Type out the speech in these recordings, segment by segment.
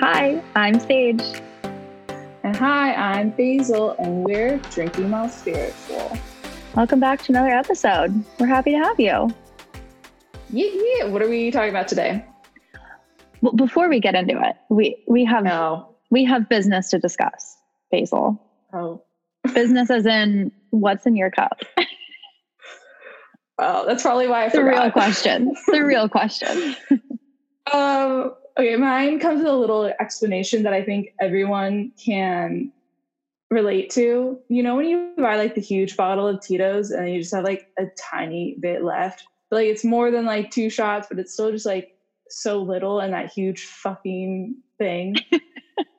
Hi, I'm Sage. And hi, I'm Basil, and we're drinking while spiritual. Welcome back to another episode. We're happy to have you. Yeah, yeah. What are we talking about today? Well, before we get into it, we we have No. we have business to discuss. Basil, Oh. business as in what's in your cup. Oh, that's probably why I The forgot. real question. the real question. Um. Okay, mine comes with a little explanation that I think everyone can relate to. You know, when you buy like the huge bottle of Tito's and you just have like a tiny bit left, but, like it's more than like two shots, but it's still just like so little in that huge fucking thing.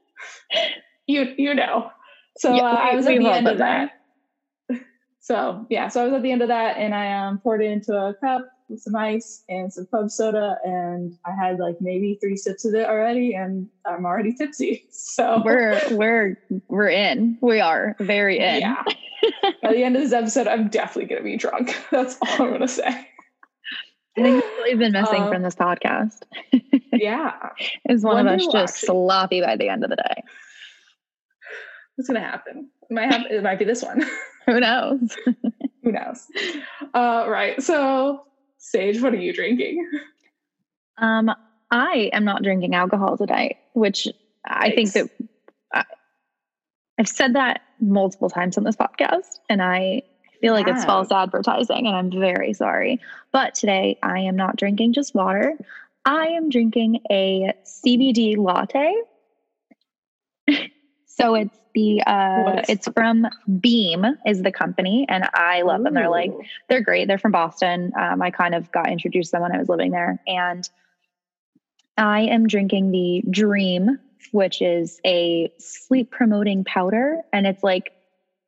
you you know. So Yeah, uh, I was at the end of that. So yeah, so I was at the end of that, and I um, poured it into a cup with some ice and some club soda, and I had like maybe three sips of it already, and I'm already tipsy. So We're we're we're in. We are very in. yeah. By the end of this episode, I'm definitely gonna be drunk. That's all I'm gonna say. I think that's we've been missing Um, from this podcast. Yeah, Is one of us just actually- sloppy by the end of the day. what's gonna happen? It might have. It might be this one. Who knows? Who knows? Uh, right. So, Sage, what are you drinking? Um, I am not drinking alcohol today, which I think that I, I've said that multiple times on this podcast, and I feel like it's false advertising, and I'm very sorry. But today I am not drinking just water. I am drinking a CBD latte. so it's the uh, it's from Beam is the company, and I love them. They're like they're great. They're from Boston. Um, I kind of got introduced to them when I was living there. And I am drinking the Dream, which is a sleep promoting powder. And it's like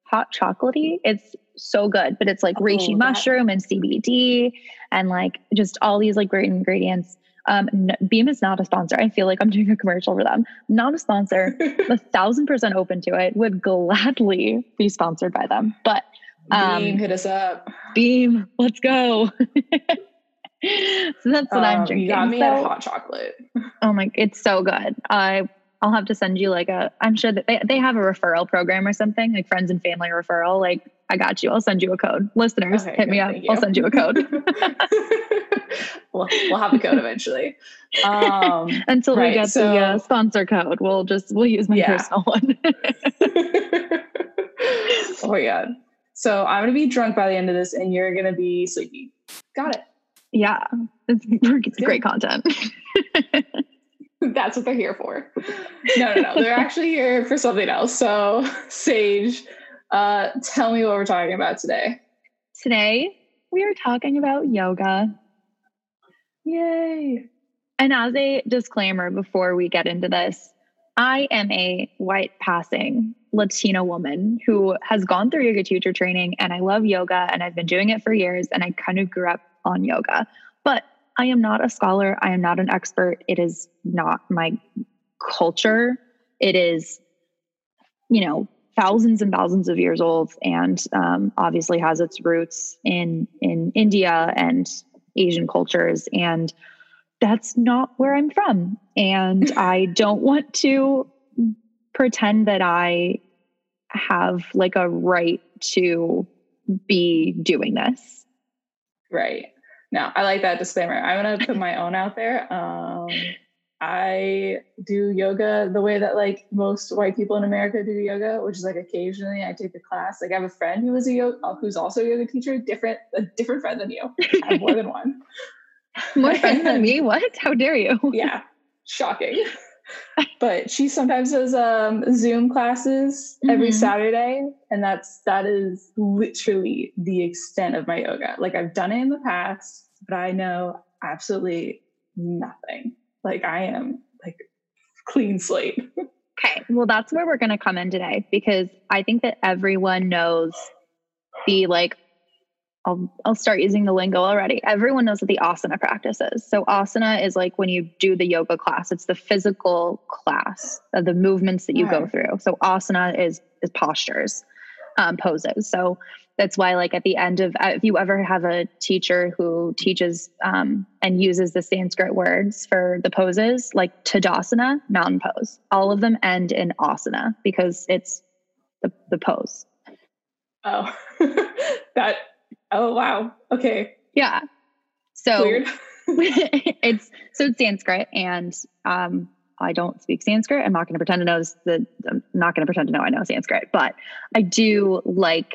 hot chocolatey. It's so good, but it's like Oh, reishi that- mushroom and CBD and like just all these like great ingredients. Um, Beam is not a sponsor. I feel like I'm doing a commercial for them. Not a sponsor. a thousand percent open to it. Would gladly be sponsored by them. But Um, Beam, hit us up. Beam, let's go. so that's what I'm Um, drinking. You got me So- at hot chocolate. oh my, it's so good. I I'll have to send you like a. I'm sure that they they have a referral program or something like friends and family referral. Like I got you. I'll send you a code. Listeners, Okay, hit me up. I'll send you a code. we'll, we'll have a code eventually. Um, Until we Right, get the uh, sponsor code, we'll just we'll use my Yeah. personal one. oh my god. So I'm gonna be drunk by the end of this, and you're gonna be sleepy. Got it. yeah, it's, it's great content. That's what they're here for. No, no, no. They're actually here for something else. So, Sage, uh, tell me what we're talking about today. Today we are talking about yoga. Yay. And as a disclaimer before we get into this, I am a white passing Latina woman who has gone through yoga teacher training and I love yoga and I've been doing it for years and I kind of grew up on yoga. But I am not a scholar, I am not an expert. It is not my culture. It is, you know, thousands and thousands of years old and um, obviously has its roots in in India and Asian cultures and that's not where I'm from. And I don't want to pretend that I have like a right to be doing this. Right. No, I like that disclaimer. I'm gonna put my own out there. Um, I do yoga the way that like most white people in America do yoga, which is like occasionally I take a class. Like I have a friend who is a yoga, who's also a yoga teacher, different, a different friend than you. I have more than one. More friends than me? What? How dare you? yeah, shocking. but she sometimes does um, Zoom classes every Mhm. Saturday, and that's that is literally the extent of my yoga. Like I've done it in the past, but I know absolutely nothing. Like I am like clean slate. Okay. Well, that's where we're going to come in today because I think that everyone knows the like, I'll, I'll start using the lingo already. Everyone knows what the asana practice is. So, asana is like when you do the yoga class, it's the physical class of the movements that you go through. So, asana is, is postures, um, poses. So, that's why like at the end of uh, if you ever have a teacher who teaches um, and uses the sanskrit words for the poses like tadasana mountain pose. All of them end in asana because it's the, the pose. Oh that oh wow. Okay. Yeah. So it's so it's sanskrit and um, I don't speak Sanskrit. I'm not going to pretend to know the, I'm not going to pretend to know I know Sanskrit, but I do like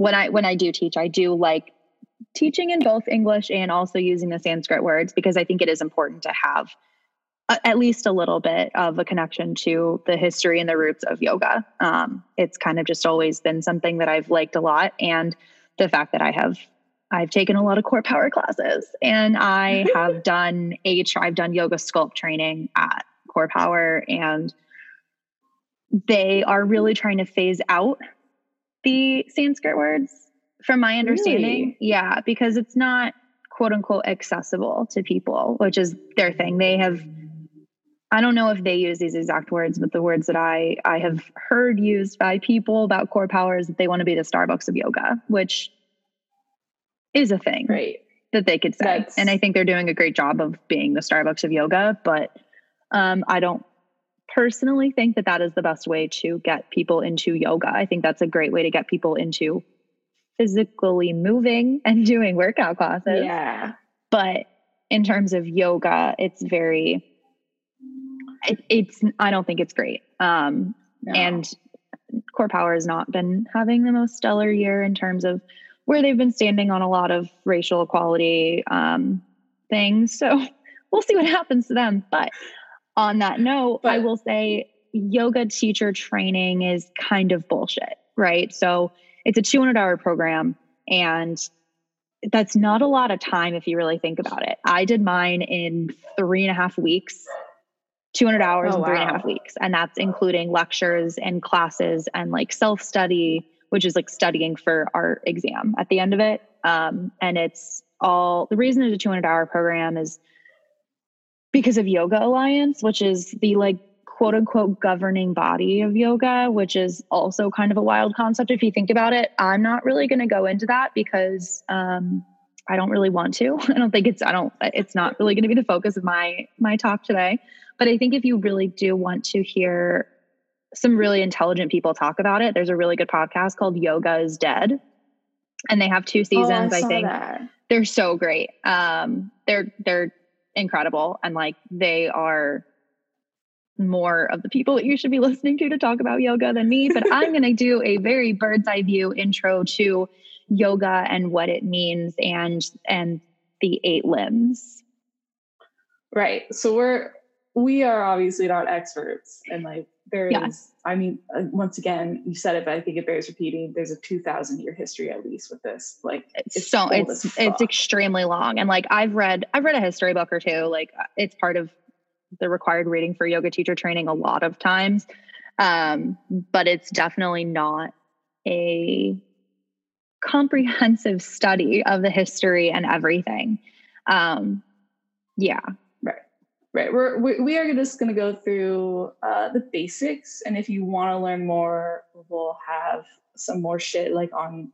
when I when I do teach, I do like teaching in both English and also using the Sanskrit words because I think it is important to have a, at least a little bit of a connection to the history and the roots of yoga. Um, it's kind of just always been something that I've liked a lot, and the fact that I have I've taken a lot of Core Power classes, and I have done H. I've done yoga sculpt training at Core Power, and they are really trying to phase out the Sanskrit words, from my understanding. Really? Yeah, because it's not quote unquote accessible to people, which is their thing. They have I don't know if they use these exact words, but the words that I I have heard used by people about core powers that they want to be the Starbucks of yoga, which is a thing right. that they could say. That's... And I think they're doing a great job of being the Starbucks of yoga, but um, I don't personally think that that is the best way to get people into yoga. I think that's a great way to get people into physically moving and doing workout classes. Yeah. But in terms of yoga, it's very it, it's I don't think it's great. Um no. and Core Power has not been having the most stellar year in terms of where they've been standing on a lot of racial equality um things. So we'll see what happens to them. But on that note, but, I will say yoga teacher training is kind of bullshit, right? So it's a 200 hour program and that's not a lot of time if you really think about it. I did mine in three and a half weeks, 200 hours oh, in three wow. and a half weeks. And that's including lectures and classes and like self study, which is like studying for our exam at the end of it. Um, and it's all the reason it's a 200 hour program is because of Yoga Alliance, which is the like quote unquote governing body of yoga, which is also kind of a wild concept if you think about it. I'm not really going to go into that because um, I don't really want to. I don't think it's I don't it's not really going to be the focus of my my talk today. But I think if you really do want to hear some really intelligent people talk about it, there's a really good podcast called Yoga is Dead. And they have two seasons, oh, I, I, think. That. They're so great. Um, they're they're incredible. And like they are more of the people that you should be listening to to talk about yoga than me but i'm going to do a very bird's eye view intro to yoga and what it means and and the eight limbs. Right. So we're we are obviously not experts and like there is yes. i mean uh, once again you said it but i think it bears repeating there's a 2000 year history at least with this like it's, it's so it's it's extremely long and like i've read i've read a history book or two like uh, it's part of the required reading for yoga teacher training a lot of times um, but it's definitely not a comprehensive study of the history and everything um, yeah Right. We're, we are just going to go through uh, the basics. And if you want to learn more, we'll have some more shit like on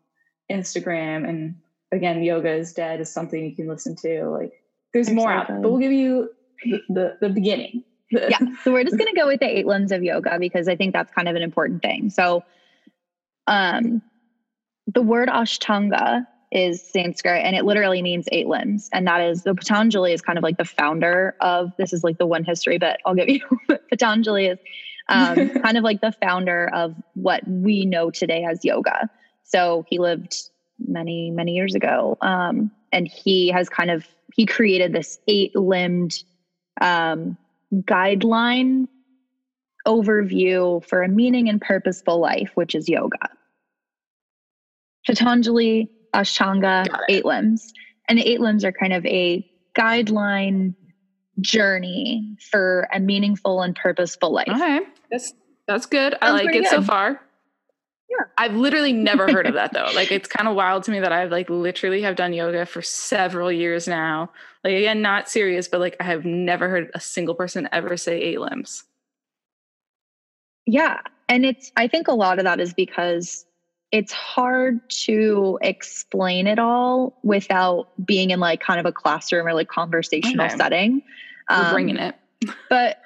Instagram. And again, Yoga is Dead is something you can listen to. Like there's more out there, but we'll give you the, the, the beginning. yeah. So we're just going to go with the eight limbs of yoga because I think that's kind of an important thing. So, um, the word Ashtanga is Sanskrit and it literally means eight limbs. And that is the Patanjali is kind of like the founder of this is like the one history, but I'll give you Patanjali is um, kind of like the founder of what we know today as yoga. So he lived many, many years ago. Um, and he has kind of he created this eight limbed um, guideline overview for a meaning and purposeful life, which is yoga. Patanjali Ashtanga, eight limbs. And the eight limbs are kind of a guideline journey for a meaningful and purposeful life. Okay. That's that's good. Sounds I like it good. so far. Yeah. I've literally never heard of that though. Like it's kind of wild to me that I've like literally have done yoga for several years now. Like again, not serious, but like I have never heard a single person ever say eight limbs. Yeah. And it's I think a lot of that is because it's hard to explain it all without being in like kind of a classroom or like conversational Okay. setting. We're Um, bringing it. but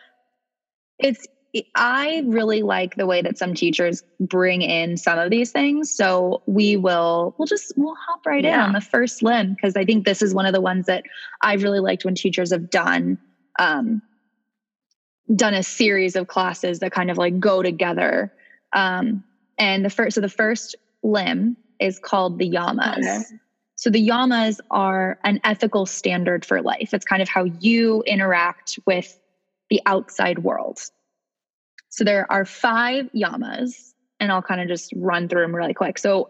it's i really like the way that some teachers bring in some of these things so we will we'll just we'll hop right in on the first limb because i think this is one of the ones that i really liked when teachers have done um done a series of classes that kind of like go together um and the first so the first limb is called the yamas Okay. so the yamas are an ethical standard for life. It's kind of how you interact with the outside world. So there are five yamas, and I'll kind of just run through them really quick. So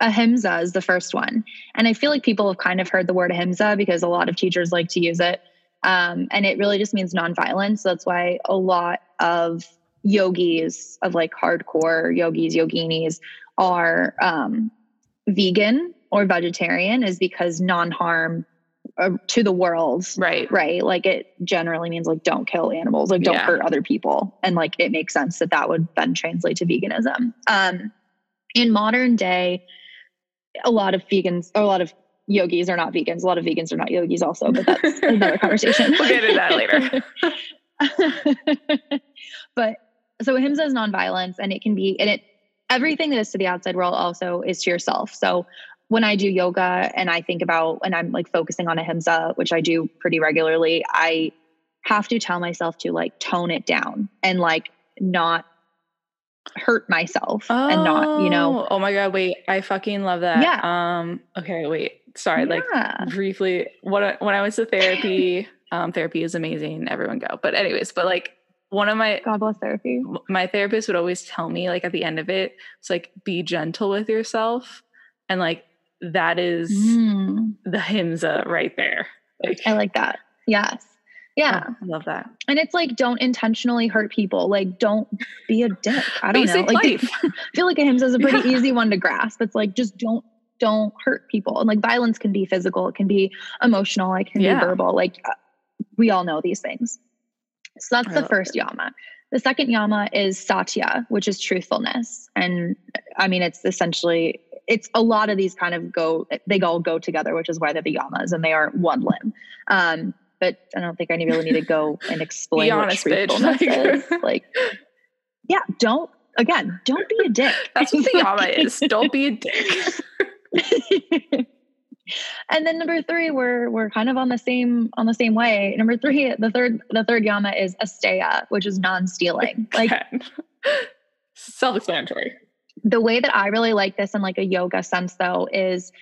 ahimsa is the first one. And I feel like people have kind of heard the word ahimsa because a lot of teachers like to use it. Um, and it really just means nonviolence. So that's why a lot of yogis, of like hardcore yogis, yoginis, are um, vegan or vegetarian is because non-harm uh, to the world. Right. right? Like it generally means like don't kill animals like don't Yeah. hurt other people. And like it makes sense that that would then translate to veganism. Um in modern day a lot of vegans a lot of yogis are not vegans. A lot of vegans are not yogis also but that's another conversation. We'll get into that later. But so ahimsa is nonviolence and it can be and it everything that is to the outside world also is to yourself so when I do yoga and I think about and I'm like focusing on ahimsa, which I do pretty regularly, I have to tell myself to like tone it down and like not hurt myself and not, you know. Oh, Oh my god, wait. I fucking love that. Yeah. Um okay, wait. Sorry, like Yeah. briefly when I, when I went to therapy, um therapy is amazing. Everyone go. But anyways, but like one of my God bless therapy. my therapist would always tell me like at the end of it, it's like be gentle with yourself and like that is Mm, the himsa right there. Like I like that. Yes. Yeah. oh, I love that. And it's like don't intentionally hurt people. Like don't be a dick. I don't Basic know. Like life. I feel like ahimsa is a pretty Yeah. easy one to grasp. It's like just don't don't hurt people. And like violence can be physical, it can be emotional, it can Yeah. be verbal. Like uh, we all know these things. So that's I the love first yama. The second yama is satya, which is truthfulness. And I mean it's essentially it's a lot of these kind of go they all go together, which is why they're the yamas and they are one limb. Um but I don't think I really need to go and explain what honest, bitch. truthfulness Like- is. Like, yeah, don't again, don't be a dick. That's what the yama is. Don't be a dick. and then number three, we're we're kind of on the same on the same way. Number three, the third the third yama is asteya, which is non-stealing. Like self-explanatory. the way that I really like this in like a yoga sense though is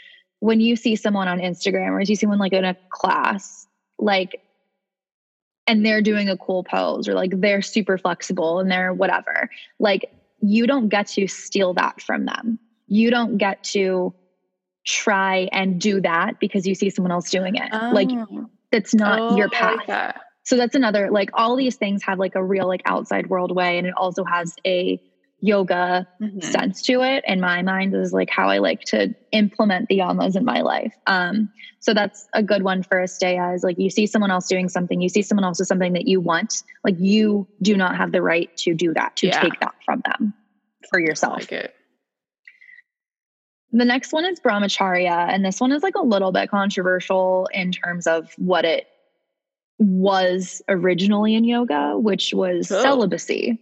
when you see someone on Instagram or you see someone like in a class, like and they're doing a cool pose or like they're super flexible and they're whatever. Like you don't get to steal that from them. You don't get to try and do that because you see someone else doing it. Like Oh. that's not your Oh, I path. like. So that's another like all these things have like a real like outside world way and it also has a yoga Mhm. sense to it in my mind is like how I like to implement the yamas in my life. Um, so that's a good one for Asteya is like you see someone else doing something, you see someone else do something that you want, like you do not have the right to do that, to Yeah. take that from them for yourself. like it. The next one is brahmacharya, and this one is like a little bit controversial in terms of what it was originally in yoga, which was Oh. celibacy.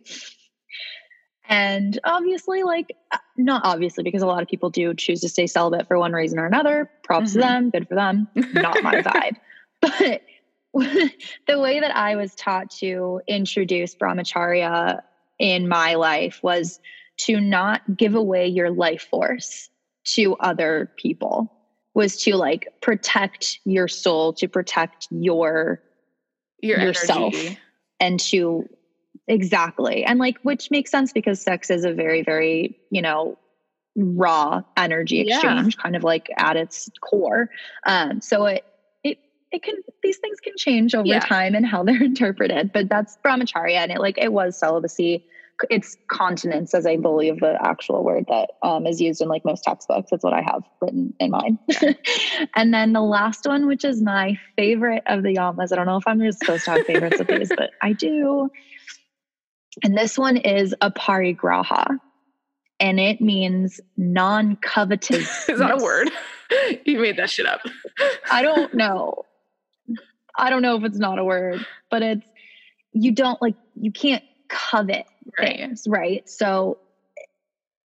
And obviously, like, uh, not obviously, because a lot of people do choose to stay celibate for one reason or another. Props Mhm. to them, good for them. Not my vibe. But the way that I was taught to introduce brahmacharya in my life was to not give away your life force to other people was to like protect your soul to protect your Your yourself. energy. and to exactly and like which makes sense because sex is a very very you know raw energy Yeah. exchange kind of like at its core um so it it it can these things can change over Yeah. time and how they're interpreted but that's brahmacharya and it like it was celibacy it's continence as i believe the actual word that um, is used in like most textbooks that's what i have written in mine and then the last one which is my favorite of the yamas i don't know if i'm just supposed to have favorites of these but i do and this one is aparigraha and it means non-covetous. Is that a word? you made that shit up. I don't know. I don't know if it's not a word, but it's you don't like you can't covet Right. things, right? So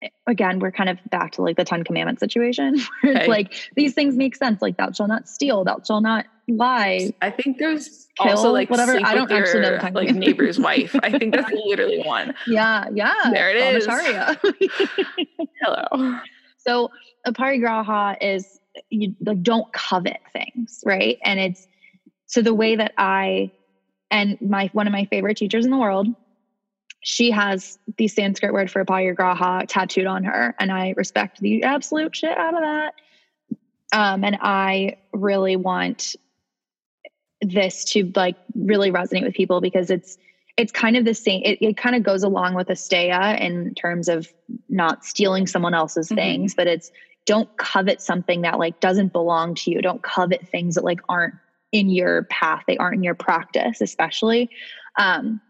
eh, again, we're kind of back to like the Ten Commandments situation where it's like these things make sense. Like thou shalt not steal, thou shalt not lie. I think there's Kill, also like whatever. I don't with actually know the like neighbor's wife. I think that's literally one. Yeah, yeah. There it is. Hello. So aparigraha is you like don't covet things, right? And it's so the way that I and my one of my favorite teachers in the world, she has the Sanskrit word for parigraha tattooed on her, and I respect the absolute shit out of that. Um, and I really want this to like really resonate with people because it's it's kind of the same it, it kind of goes along with asteya in terms of not stealing someone else's Mhm. things but it's don't covet something that like doesn't belong to you don't covet things that like aren't in your path they aren't in your practice especially um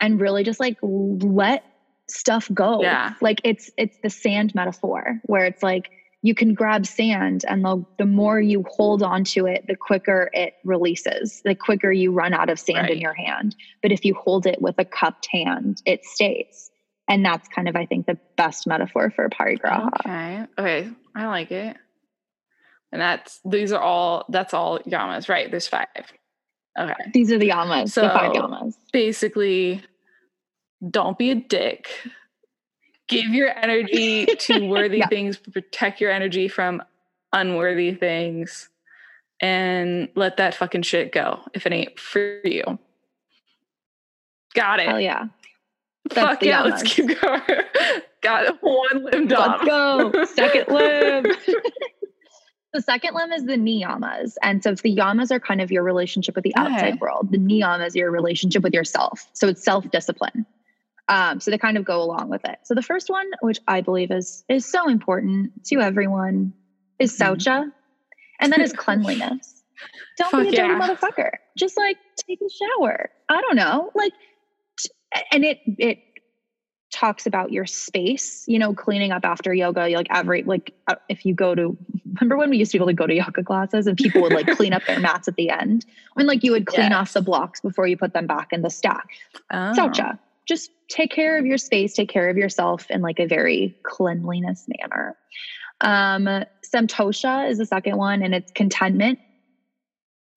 and really just like let stuff go Yeah. like it's it's the sand metaphor where it's like you can grab sand and the, the more you hold on to it the quicker it releases the quicker you run out of sand in your hand but if you hold it with a cupped hand it stays and that's kind of i think the best metaphor for parigraha Okay. Okay. I like it. And that's these are all that's all yamas, right? There's five. Okay. these are the yamas so the five yamas Basically, don't be a dick. Give your energy to worthy Yeah. things, protect your energy from unworthy things, and let that fucking shit go if it ain't for you. Got it. hell yeah that's Fuck yeah, let's keep going. Got one limb let's go second limb the second limb is the niyamas and so if the yamas are kind of your relationship with the outside world the niyamas are your relationship with yourself. So it's self-discipline. Um, so they kind of go along with it. So the first one which i believe is is so important to everyone is Mhm. saucha and that is cleanliness. Don't Fuck be a dirty yeah. motherfucker. Just like take a shower. I don't know. Like and it it talks about your space, you know, cleaning up after yoga, like every, like uh, if you go to, remember when we used to be able to go to yoga classes and people would like clean up their mats at the end? When like you would clean off the blocks before you put them back in the stack. Oh. Saucha, just take care of your space, take care of yourself in like a very cleanliness manner. Um, Samtosha is the second one, and it's contentment.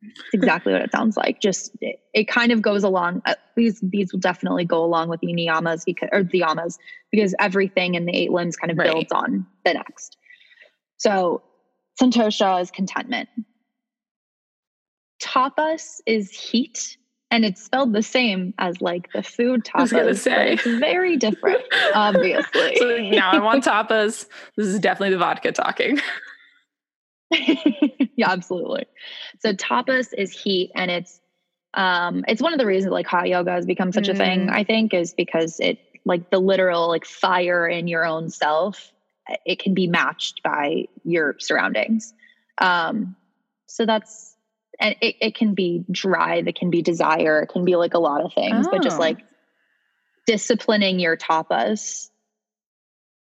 It's exactly what it sounds like. Just it, it kind of goes along. Uh, these these will definitely go along with the niyamas because or the yamas because everything in the eight limbs kind of Right. builds on the next. So santosha is contentment. Tapas is heat, and it's spelled the same as like the food I was tapas. gonna but say. it's very different, obviously. so now I want tapas. This is definitely the vodka talking. yeah, absolutely. So tapas is heat and it's um it's one of the reasons like hot yoga has become such a thing, Mm. I think, is because it like the literal like fire in your own self, it can be matched by your surroundings. Um so that's and it, it can be drive, it can be desire, it can be like a lot of things, but just Oh. like disciplining your tapas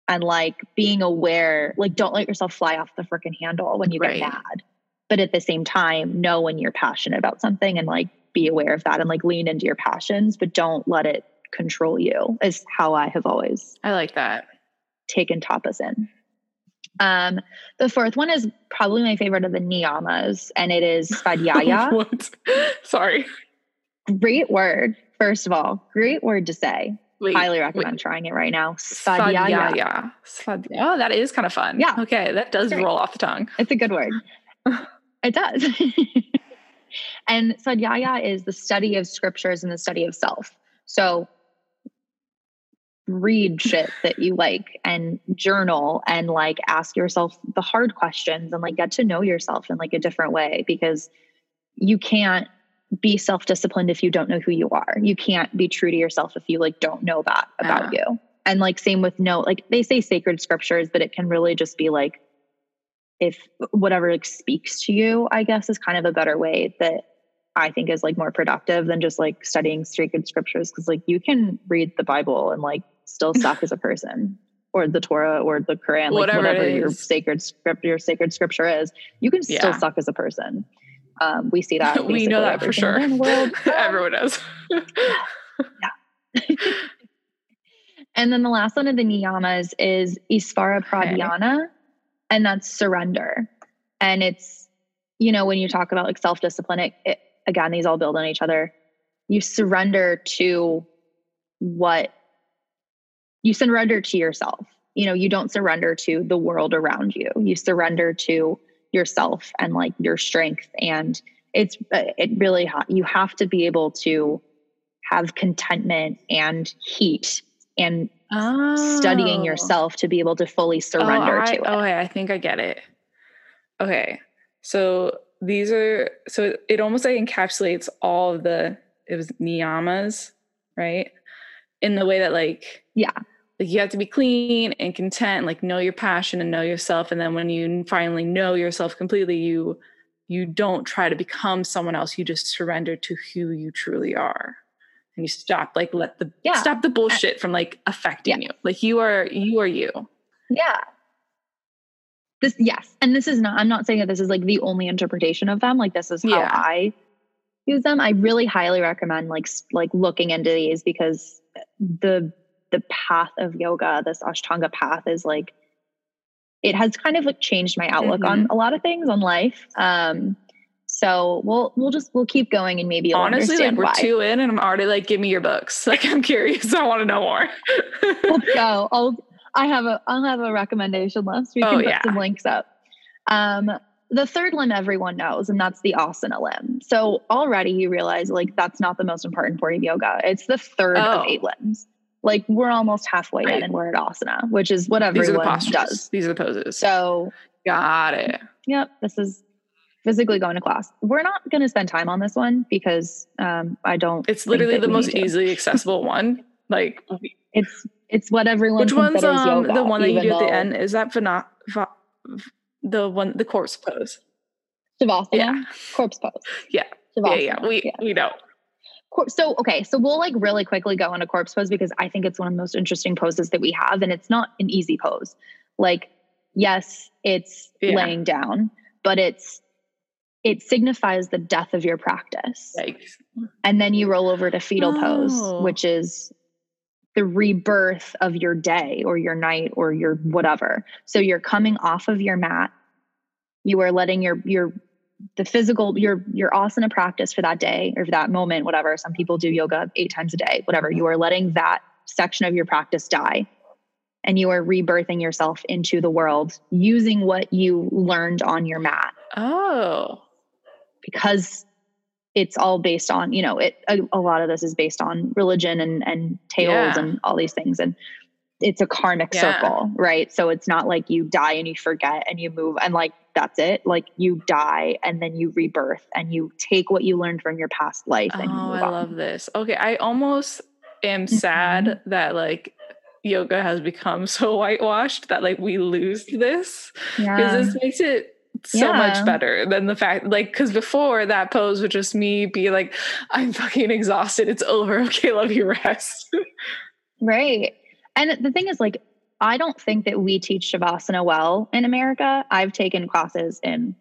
and like being aware, like don't let yourself fly off the freaking handle when you Right. get mad. But at the same time, know when you're passionate about something and like be aware of that and like lean into your passions, but don't let it control you, is how I have always I like that. taken tapas in. Um, the fourth one is probably my favorite of the niyamas, and it is svadhyaya. what? Sorry. great word, first of all, great word to say. Wait, Highly wait. recommend trying it right now. Svadhyaya. Svadhyaya. Svadhyaya. Oh, that is kind of fun. Yeah. Okay, that does Great. roll off the tongue. It's a good word. it does. and Svadhyaya is the study of scriptures and the study of self. So read shit that you like and journal and like ask yourself the hard questions and like get to know yourself in like a different way because you can't be self-disciplined if you don't know who you are. You can't be true to yourself if you like don't know that about uh-huh. you. And like same with no like they say sacred scriptures but it can really just be like if whatever like speaks to you, I guess is kind of a better way that I think is like more productive than just like studying sacred scriptures because like you can read the Bible and like still suck as a person. or the Torah or the Quran, like Whatever whatever, your sacred script, your sacred scripture is, you can still Yeah. suck as a person. Um, we see that. we know that for sure. day In the world. Everyone does. Yeah. and then the last one of the niyamas is Isvara Pradhyana, and that's surrender. And it's, you know, when you talk about like self discipline, it, it, again, these all build on each other. You surrender to what you surrender to yourself. You know, you don't surrender to the world around you. You surrender to yourself and like your strength. And it's, uh, it really, ha- you have to be able to have contentment and heat and studying Oh. yourself to be able to fully oh, surrender oh, I, to it. Okay, I think I get it. Okay, so these are so it, it almost like encapsulates all of the it was niyamas, right? In the way that like Yeah. like you have to be clean and content, like know your passion and know yourself, and then when you finally know yourself completely, you you don't try to become someone else. You just surrender to who you truly are. And you stop like let the Yeah. stop the bullshit from like affecting you. Like you are you are you. Yeah. This yes, and this is not I'm not saying that this is like the only interpretation of them. Like this is how Yeah. I use them. I really highly recommend like like looking into these because the the path of yoga, this Ashtanga path is like it has kind of like changed my outlook on Mm-hmm. a lot of things on life. Um so we'll we'll just we'll keep going and maybe Honestly, like we're why. two in, and I'm already like, give me your books. Like I'm curious. I want to know more. Let's go. I'll I have a I'll have a recommendation list. We Oh, can put yeah. some links up. Um the third limb everyone knows, and that's the asana limb. So already you realize like that's not the most important part of yoga. It's the third Oh. of eight limbs. Like we're almost halfway Right. in and we're at asana, which is what These are the everyone postures. does. These are the poses. So Got it. yep, this is physically going to class. We're not going to spend time on this one because um, I don't. It's literally the most easily accessible one. Like It's it's what everyone. which one's um yoga, the one that you do at the end? Is that vana, va, the one the corpse pose? Shavasana, Yeah. corpse pose. Yeah. Yeah, Shavasana. yeah. We we know. So okay, so we'll like really quickly go into corpse pose because I think it's one of the most interesting poses that we have, and it's not an easy pose. Like, yes, it's Yeah. laying down, but it's it signifies the death of your practice, Like and then you roll over to fetal Oh. pose, which is the rebirth of your day or your night or your whatever. So you're coming off of your mat. You are letting your your the physical your your asana practice for that day or for that moment, whatever. Some people do yoga eight times a day, whatever. You are letting that section of your practice die. And you are rebirthing yourself into the world using what you learned on your mat oh because it's all based on you know it a, a lot of this is based on religion and and tales Yeah. and all these things and it's a karmic Yeah. circle right so it's not like you die and you forget and you move and like that's it like you die and then you rebirth and you take what you learned from your past life and you oh move I on love this. Okay, I almost am Mm-hmm. sad that like yoga has become so whitewashed that like we lose this because yeah this makes it so Yeah. much better than the fact like because before that pose would just me be like i'm fucking exhausted it's over okay love you rest Right. And the thing is, like, I don't think that we teach Shavasana well in America. I've taken classes in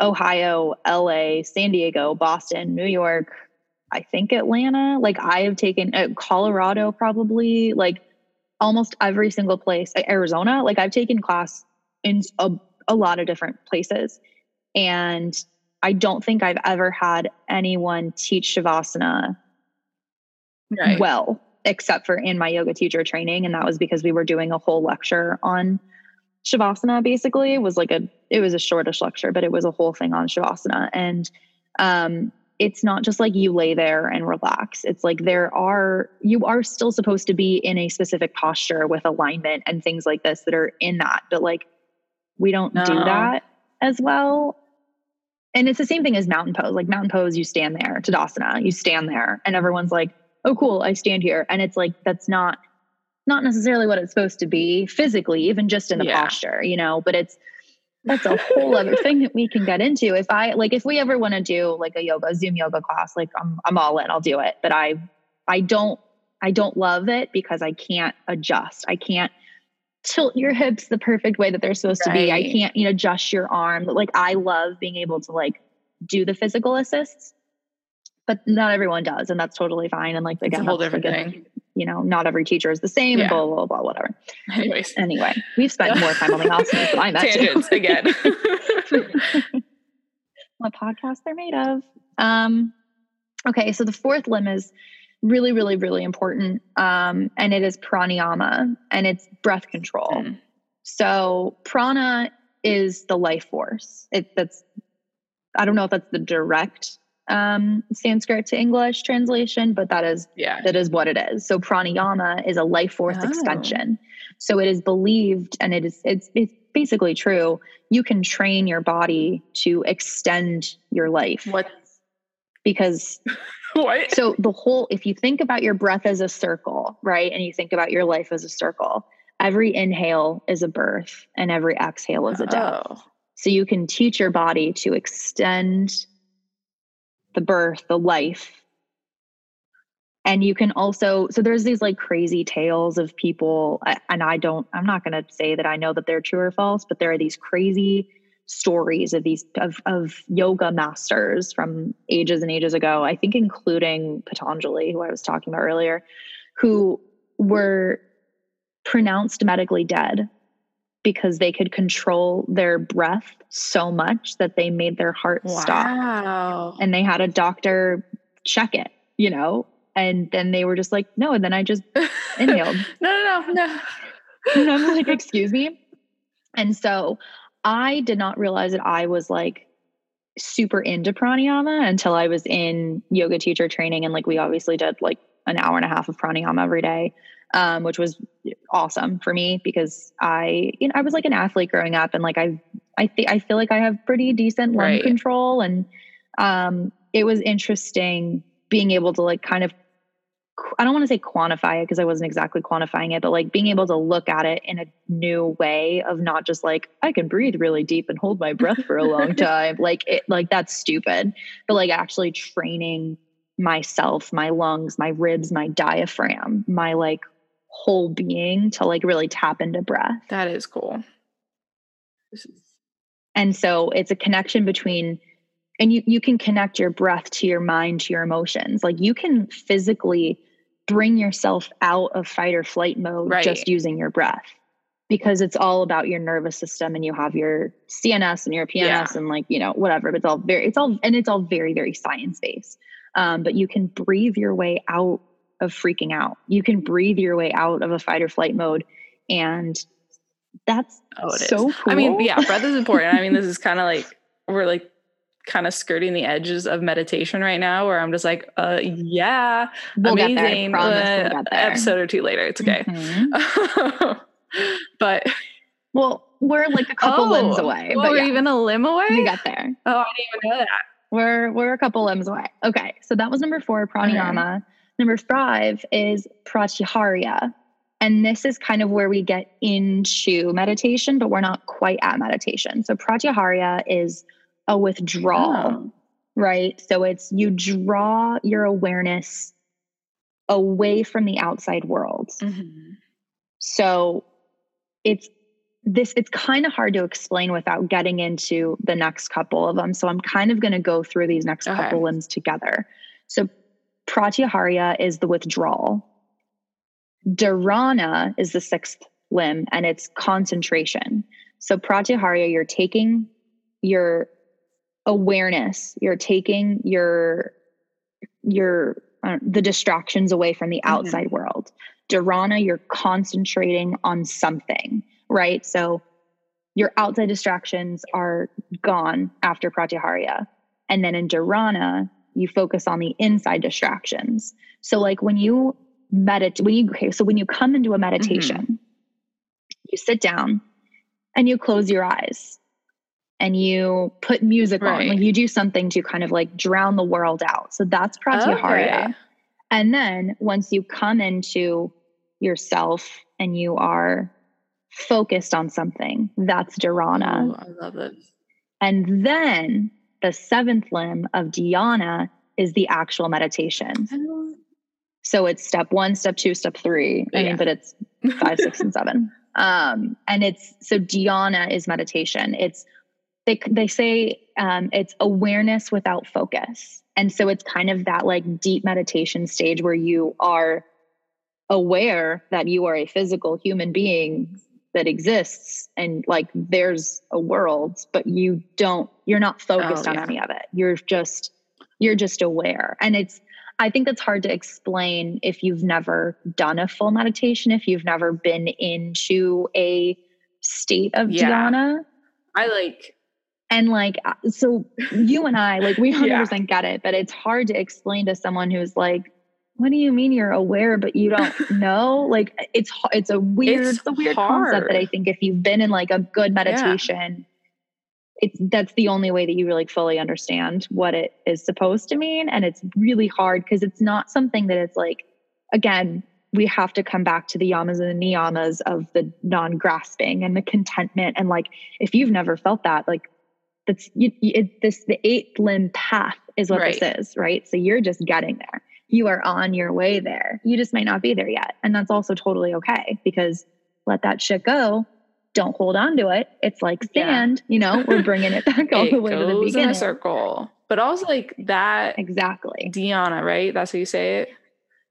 Ohio, LA, San Diego, Boston, New York, I think Atlanta. Like, I have taken uh, Colorado, probably, like, almost every single place, Arizona. Like, I've taken class in a, a lot of different places. And I don't think I've ever had anyone teach Shavasana right well, except for in my yoga teacher training. And that was because we were doing a whole lecture on Shavasana, basically. It was like a it was a shortish lecture, but it was a whole thing on Shavasana. And um it's not just like you lay there and relax. It's like there are you are still supposed to be in a specific posture with alignment and things like this that are in that. But like we don't do that as well. And it's the same thing as mountain pose. Like mountain pose, you stand there, Tadasana, you stand there, and everyone's like, oh cool i stand here and it's like that's not not necessarily what it's supposed to be physically even just in the Yeah. posture you know but it's that's a whole other thing that we can get into if i like if we ever want to do like a yoga zoom yoga class like i'm i'm all in i'll do it but i i don't i don't love it because i can't adjust i can't tilt your hips the perfect way that they're supposed to be. I can't, you know, adjust your arm. Like I love being able to like do the physical assists, but not everyone does, and that's totally fine. And like It's again, a whole different like, thing. You know, not every teacher is the same. Yeah. Blah blah blah, whatever. Anyways, Anyway, we've spent more time on the house than I met. tangents again. what podcast they're made of. Um, okay, so the fourth limb is really, really, really important, um, and it is pranayama, and it's breath control. Mm. So prana is the life force. It that's I don't know if that's the direct um, Sanskrit to English translation, but that is yeah. that is what it is. So pranayama is a life force Oh. extension. So it is believed and it is it's it's basically true. You can train your body to extend your life What? because What? so the whole if you think about your breath as a circle, right? And you think about your life as a circle, every inhale is a birth and every exhale is a death. Oh. So you can teach your body to extend the birth, the life. And you can also, so there's these like crazy tales of people, and I don't, I'm not going to say that I know that they're true or false, but there are these crazy stories of these, of, of yoga masters from ages and ages ago, I think including Patanjali, who I was talking about earlier, who were pronounced medically dead because they could control their breath so much that they made their heart stop. And they had a doctor check it you know? And then they were just like no and then i just inhaled. No, no, no, no. and i'm like excuse me? And so i did not realize that i was like super into pranayama until i was in yoga teacher training and like we obviously did like an hour and a half of pranayama every day um, which was awesome for me because I, you know, I was like an athlete growing up, and like I, I think I feel like I have pretty decent lung Right. control, and um, it was interesting being able to like kind of, I don't want to say quantify it because I wasn't exactly quantifying it, but like being able to look at it in a new way of not just like I can breathe really deep and hold my breath for a long time, like it, like that's stupid, but like actually training myself, my lungs, my ribs, my diaphragm, my like whole being to like really tap into breath. That is cool. This is- And so it's a connection between and you you can connect your breath to your mind to your emotions. Like you can physically bring yourself out of fight or flight mode Right. just using your breath. Because it's all about your nervous system and you have your CNS and your PNS Yeah. and like, you know, whatever. But it's all very it's all and it's all very, very science based. Um, but you can breathe your way out of freaking out. You can breathe your way out of a fight or flight mode. And that's Oh, it is. so cool. I mean, yeah, breath is important. I mean, this is kind of like we're like kind of skirting the edges of meditation right now, where I'm just like, uh, yeah, We'll amazing. Promise uh, we'll there. Episode or two later, it's okay. Mhm. but Well, we're like a couple limbs Oh, away, well, but we're yeah, even a limb away. we got there. oh, I didn't even know that. We're we're a couple limbs away. Okay, so that was number four, pranayama. Number five is pratyaharya, and this is kind of where we get into meditation, but we're not quite at meditation. So pratyaharya is a withdrawal, Oh. right? So it's you draw your awareness away from the outside world. Mhm. So it's this it's kind of hard to explain without getting into the next couple of them. So I'm kind of going to go through these next Okay. couple limbs together. So pratyaharya is the withdrawal. Dharana is the sixth limb and it's concentration. So pratyaharya you're taking your awareness, you're taking your your uh, the distractions away from the Mhm. outside world. Dharana, you're concentrating on something, right? So your outside distractions are gone after Pratyaharya. And then in Dharana, you focus on the inside distractions. So like when you meditate, when you okay, so when you come into a meditation, you sit down and you close your eyes and you put music on. Like you do something to kind of like drown the world out. So that's Pratyaharya. Okay. And then once you come into yourself and you are focused on something, that's Dharana. I love this. And then the seventh limb of dhyana is the actual meditation. So it's step one, step two, step three. I Yeah. mean, but it's five, six, and seven. Um, and it's so dhyana is meditation. It's they they say um, it's awareness without focus, and so it's kind of that like deep meditation stage where you are aware that you are a physical human being that exists and like there's a world but you don't you're not focused oh, on any of it. You're just you're just aware. And it's i think that's hard to explain if you've never done a full meditation if you've never been into a state of yeah. dhyana i like and like uh, so you and i like we 100% yeah. get it but it's hard to explain to someone who's like what do you mean you're aware but you don't know like it's it's a weird it's, it's a weird hard. concept that i think if you've been in like a good meditation yeah. it's that's the only way that you really fully understand what it is supposed to mean and it's really hard because it's not something that it's like again we have to come back to the yamas and the niyamas of the non-grasping and the contentment and like if you've never felt that like that's you, it, this the eight limb path is what right. this is right so you're just getting there you are on your way there. You just might not be there yet. And that's also totally okay because let that shit go. Don't hold on to it. It's like sand, yeah. you know, we're bringing it back all the way to the beginning. In a circle. But also like that. Exactly. Dhyana, right? That's how you say it.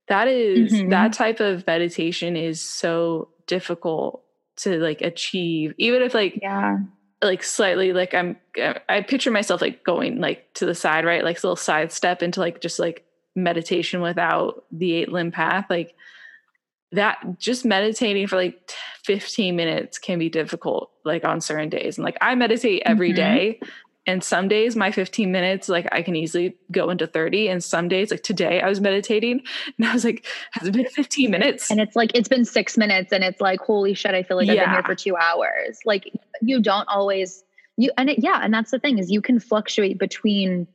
That is, mm-hmm. that type of meditation is so difficult to like achieve. Even if like, yeah like slightly like I'm I picture myself like going like to the side, right? Like a little side step into like just like meditation without the eight limb path like that just meditating for like 15 minutes can be difficult like on certain days and like i meditate every mm-hmm. day, and some days my 15 minutes like i can easily go into 30 and some days like today i was meditating and i was like has it been 15 minutes and it's like it's been six minutes and it's like holy shit i feel like yeah. i've been here for two hours like you don't always you and it yeah and that's the thing is you can fluctuate between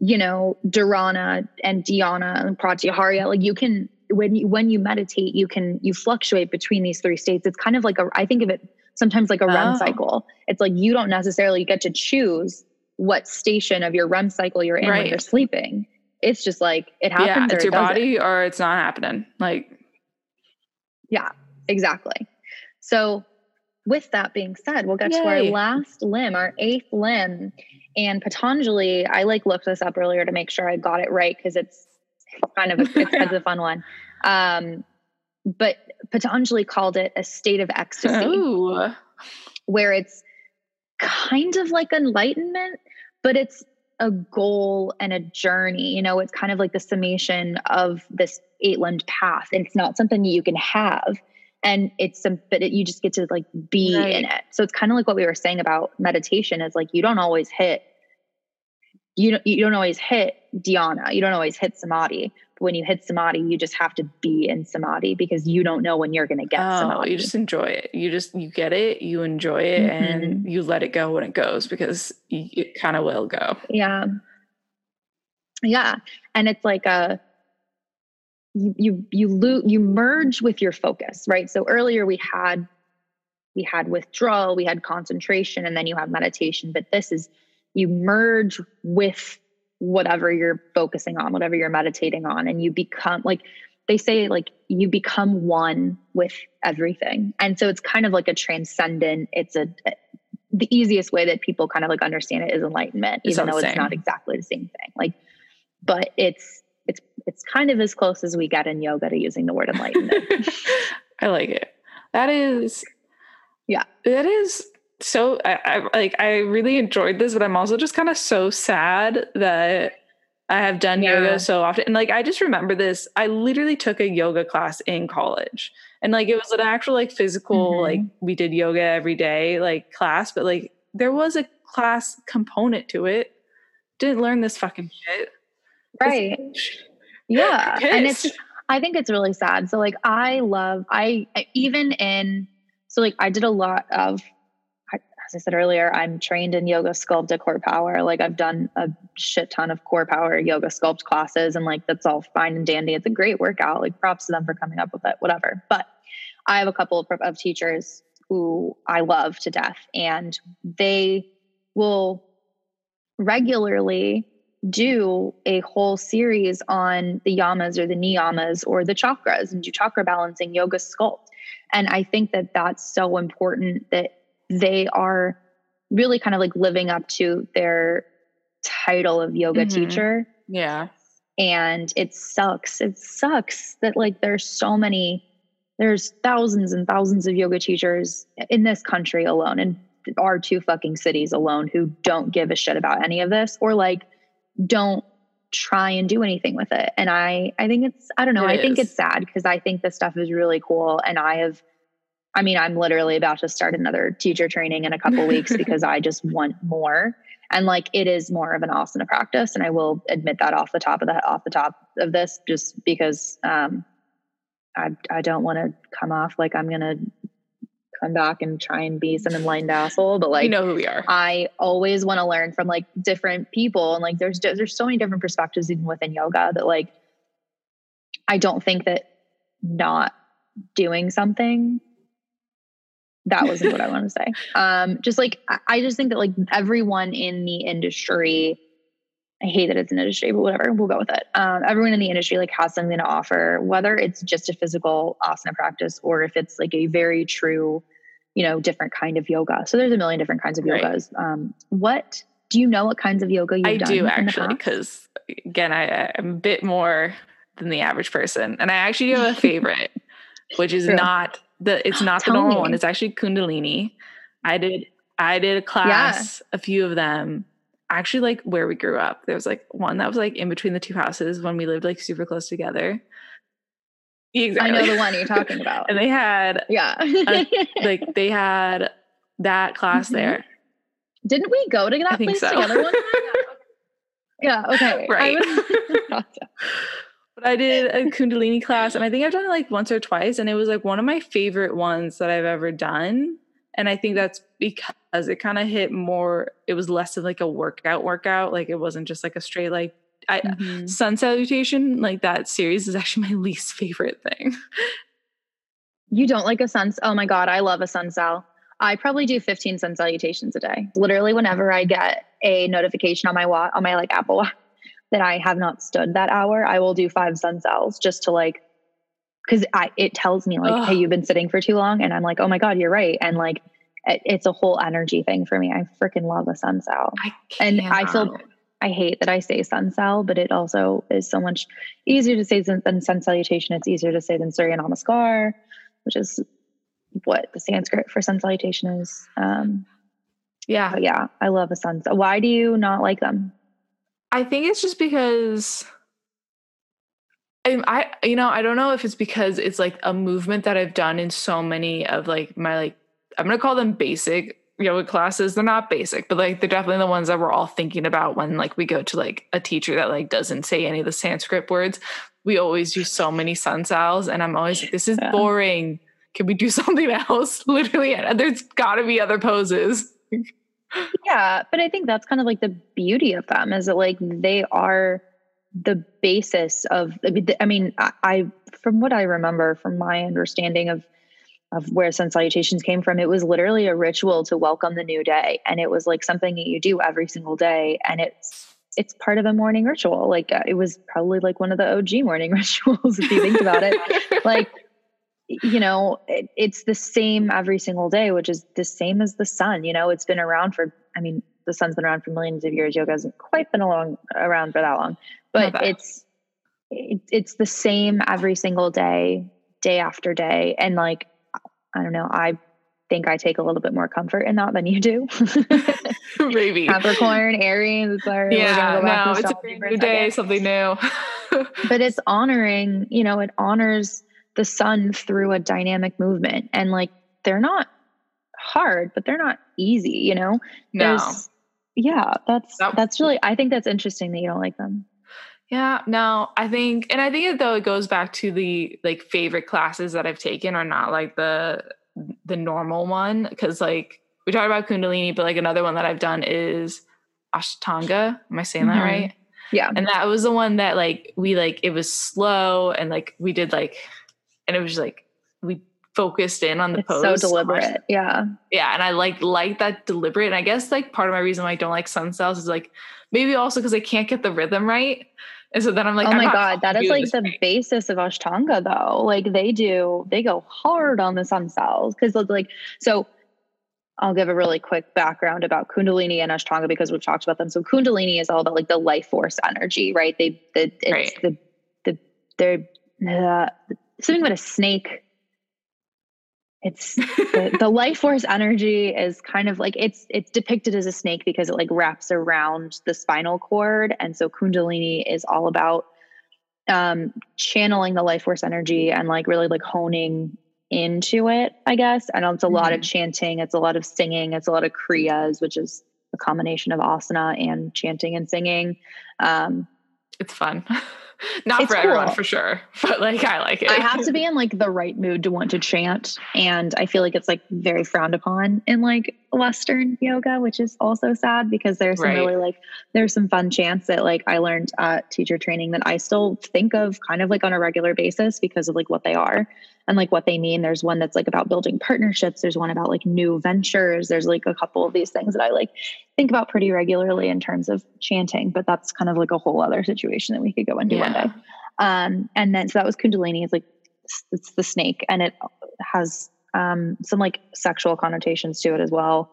you know, Dharana and Dhyana and Pratyahara. Like you can when you when you meditate, you can you fluctuate between these three states. It's kind of like a I think of it sometimes like a REM oh. cycle. It's like you don't necessarily get to choose what station of your REM cycle you're in right. when you're sleeping. It's just like it happens. Yeah, it's your it body or it's not happening. Like Yeah, exactly. So with that being said, we'll get Yay. to our last limb, our eighth limb. And Patanjali, I like looked this up earlier to make sure I got it right because it's kind of a, it's, it's a fun one. Um, but Patanjali called it a state of ecstasy, where it's kind of like enlightenment, but it's a goal and a journey. You know, it's kind of like the summation of this eight limbed path. And it's not something you can have and it's some but it, you just get to like be right. in it so it's kind of like what we were saying about meditation is like you don't always hit you don't you don't always hit dhyana you don't always hit samadhi when you hit samadhi you just have to be in samadhi because you don't know when you're going to get oh, samadhi. you just enjoy it. You just you get it you enjoy it mm-hmm. and you let it go when it goes because it kind of will go. Yeah. Yeah and it's like a you you you lo- you merge with your focus right? So earlier we had we had withdrawal we had concentration and then you have meditation but this is you merge with whatever you're focusing on whatever you're meditating on and you become like they say like you become one with everything and so it's kind of like a transcendent it's a, the easiest way that people kind of like understand it is enlightenment it's even though it's not exactly the same thing like but it's it's it's kind of as close as we get in yoga to using the word enlightenment. I like it. That is, yeah, that is so. I, I like. I really enjoyed this, but I'm also just kind of so sad that I have done yeah. yoga so often. And like, I just remember this. I literally took a yoga class in college, and like, it was an actual like physical mm-hmm. like we did yoga every day like class, but like there was a class component to it. Didn't learn this fucking shit right yeah and it's i think it's really sad so like i love i even in so like i did a lot of as i said earlier i'm trained in yoga sculpt at core power. Like i've done a shit ton of core power yoga sculpt classes and like that's all fine and dandy. It's a great workout. Like props to them for coming up with it whatever. But i have a couple of, of teachers who i love to death and they will regularly do a whole series on the yamas or the niyamas or the chakras and do chakra balancing yoga sculpt. And I think that that's so important that they are really kind of like living up to their title of yoga Mhm. teacher. Yeah. And it sucks. It sucks that like there's so many, there's thousands and thousands of yoga teachers in this country alone, and our two fucking cities alone, who don't give a shit about any of this or like don't try and do anything with it. And I, I think it's, I don't know, It I think it's sad because I think this stuff is really cool. And I have, I mean, I'm literally about to start another teacher training in a couple weeks because I just want more. And like it is more of an asana practice. And I will admit that off the top of the off the top of this, just because um I I don't want to come off like I'm gonna come back and try and be some enlightened asshole. But like you know who we are. I always want to learn from like different people and like there's there's so many different perspectives even within yoga that like I don't think that not doing something that wasn't what I want to say. Um just like I, I just think that like everyone in the industry I hate that it's an industry, but whatever, we'll go with it. Um, everyone in the industry like has something to offer, whether it's just a physical asana practice or if it's like a very true, you know, different kind of yoga. So there's a million different kinds of Right. yogas. Um, what do you know? What kinds of yoga you've I done? do actually, because again, I, I'm a bit more than the average person, and I actually have a favorite, which is True. not the. It's not the normal me. one. It's actually Kundalini. I did. I did a class, a few of them. Actually, like where we grew up, there was like one that was like in between the two houses when we lived like super close together. Exactly. I know the one you're talking about. and they had yeah. like they had that class Mhm. there. Didn't we go to that I think place so. together one time? Yeah. Okay. Right. was-. But I did a Kundalini class, and I think I've done it like once or twice, and it was like one of my favorite ones that I've ever done. And I think that's because it kind of hit more. It was less of like a workout, workout. Like it wasn't just like a straight like I, Mhm. sun salutation. Like that series is actually my least favorite thing. You don't like a sun? Oh my god, I love a sun sal. I probably do 15 sun salutations a day. Literally, whenever I get a notification on my watch, on my like Apple Watch that I have not stood that hour, I will do five sun sals just to like, because I it tells me like, Ugh. hey, you've been sitting for too long, and I'm like, oh my god, you're right, and like, it, it's a whole energy thing for me. I freaking love a sun sal. I And I feel- I hate that I say sun sal, but it also is so much easier to say than, than sun salutation. It's easier to say than Surya Namaskar, which is what the Sanskrit for sun salutation is. Um, yeah. yeah, I love a sun. Why do you not like them? I think it's just because I, I you know I don't know if it's because it's like a movement that I've done in so many of like my like I'm gonna call them basic yoga classes. They're not basic, but like they're definitely the ones that we're all thinking about when like we go to like a teacher that like doesn't say any of the Sanskrit words. We always do so many sun sals, and I'm always like, this is boring. Can we do something else? Literally, there's got to be other poses. Yeah, but I think that's kind of like the beauty of them is that like they are the basis of. I mean, I from what I remember, from my understanding of of where sun salutations came from, it was literally a ritual to welcome the new day, and it was like something that you do every single day, and it's it's part of a morning ritual. Like uh, it was probably like one of the OG morning rituals if you think about it. like you know it, it's the same every single day which is the same as the sun you know it's been around for i mean the sun's been around for millions of years. Yoga hasn't quite been along around for that long but it's it, it's the same every single day day after day. And like i don't know i think i take a little bit more comfort in that than you do. Maybe. capricorn aries sorry, we're yeah, go no, it's a new day, something new. but it's honoring you know it honors the sun through a dynamic movement and like they're not hard but they're not easy you know no. There's- yeah that's That- that's really i think that's interesting that you don't like them Yeah, no, I think, and I think it, though it goes back to the like favorite classes that I've taken are not like the the normal one because like we talked about Kundalini, but like another one that I've done is Ashtanga. Am I saying that Mhm. right? yeah And that was the one that like we like it was slow and like we did like, and it was just like we focused in on the it's pose so deliberate yeah yeah and i like like that deliberate and i guess like part of my reason why i don't like sun sals is like maybe also because i can't get the rhythm right And so then I'm like, oh I'm my god, that is like the right. basis of Ashtanga though. Like they do, they go hard on the sun sals because like so. I'll give a really quick background about Kundalini and Ashtanga because we've talked about them. So Kundalini is all about like the life force energy, right? They, the, it's Right. the, the, they're uh, something about a snake. It's the, the life force energy is kind of like it's it's depicted as a snake because it like wraps around the spinal cord. And so kundalini is all about um channeling the life force energy and like really like honing into it i guess. And it's a lot of chanting it's a lot of singing it's a lot of kriyas which is a combination of asana and chanting and singing. Um It's fun. Not It's for everyone for sure, but like I like it. I have to be in like the right mood to want to chant. And I feel like it's like very frowned upon in like Western yoga, which is also sad because there's some Right. really like, there's some fun chants that like I learned at teacher training that I still think of kind of like on a regular basis because of like what they are and like what they mean. There's one that's like about building partnerships. There's one about like new ventures. There's like a couple of these things that I like think about pretty regularly in terms of chanting, but that's kind of like a whole other situation that we could go into one day. Um, and then so that was Kundalini. It's like it's, it's the snake, and it has um, some like sexual connotations to it as well.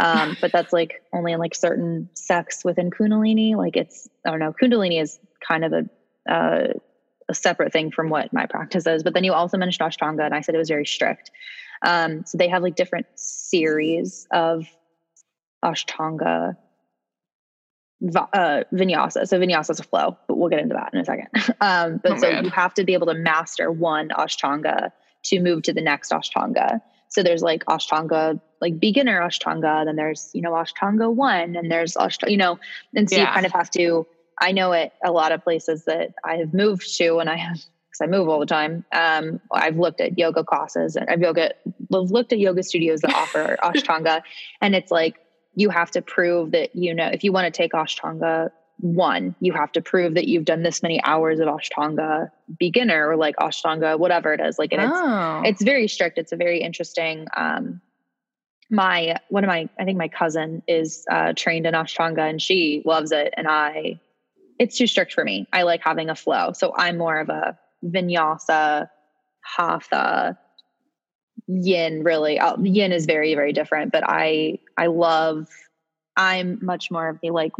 Um, but that's like only in like certain sects within Kundalini. Like it's I don't know. Kundalini is kind of a uh, a separate thing from what my practice is. But then you also mentioned Ashtanga, and I said it was very strict. Um, so they have like different series of Ashtanga uh, vinyasa. So vinyasa is a flow, but we'll get into that in a second. Um, but Oh, so man. you have to be able to master one Ashtanga to move to the next Ashtanga. So there's like Ashtanga, like beginner Ashtanga, then there's, you know, Ashtanga one, and there's Ashtanga, you know, and so you kind of have to, I know it a lot of places that I have moved to and I have, because I move all the time. Um, I've looked at yoga classes and I've yoga, I've looked at yoga studios that offer Ashtanga, and it's like, you have to prove that, you know, if you want to take Ashtanga one, you have to prove that you've done this many hours of Ashtanga beginner or like Ashtanga, whatever it is. Like, and it's, oh. it's very strict. It's a very interesting. Um, my one of my, I think my cousin is uh, trained in Ashtanga and she loves it, and I, it's too strict for me. I like having a flow, so I'm more of a Vinyasa, Hatha, Yin. Really, uh, Yin is very very different, but I I love. I'm much more of the like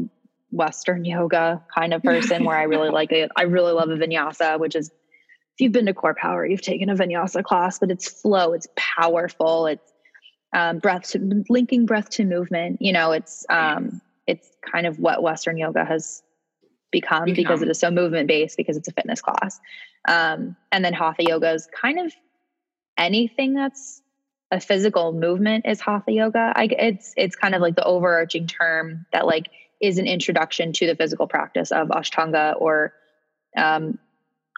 Western yoga kind of person where I really like it. I really love a vinyasa, which is if you've been to Core Power, you've taken a vinyasa class, but it's flow, it's powerful, it's um, breath to linking breath to movement. You know, it's um, it's kind of what Western yoga has become, because it is so movement based because it's a fitness class. Um, and then Hatha yoga is kind of anything that's a physical movement is Hatha yoga. I, it's it's kind of like the overarching term that like is an introduction to the physical practice of Ashtanga or um,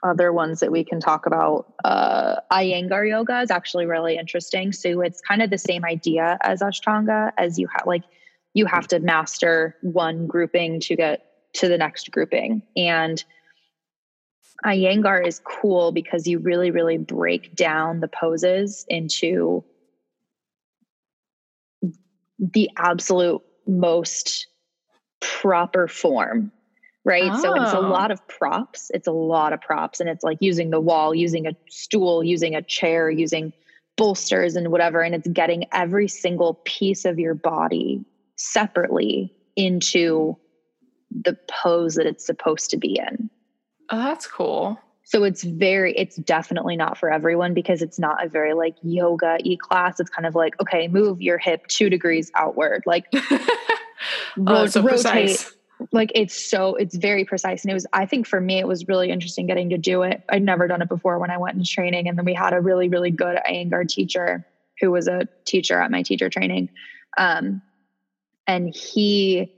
other ones that we can talk about. Uh, Iyengar yoga is actually really interesting. So it's kind of the same idea as Ashtanga, as you have like you have to master one grouping to get to the next grouping. And Iyengar is cool because you really, really break down the poses into the absolute most proper form right so it's a Oh. lot of props it's a lot of props and it's like using the wall using a stool using a chair using bolsters and whatever and it's getting every single piece of your body separately into the pose that it's supposed to be in oh, that's cool. so it's very, it's definitely not for everyone because it's not a very like yoga e class. It's kind of like, okay, move your hip two degrees outward, like oh, ro- so rotate. precise. Like it's so, it's very precise. And it was, I think for me, it was really interesting getting to do it. I'd never done it before when I went into training. And then we had a really, really good Iyengar teacher who was a teacher at my teacher training. Um, and he,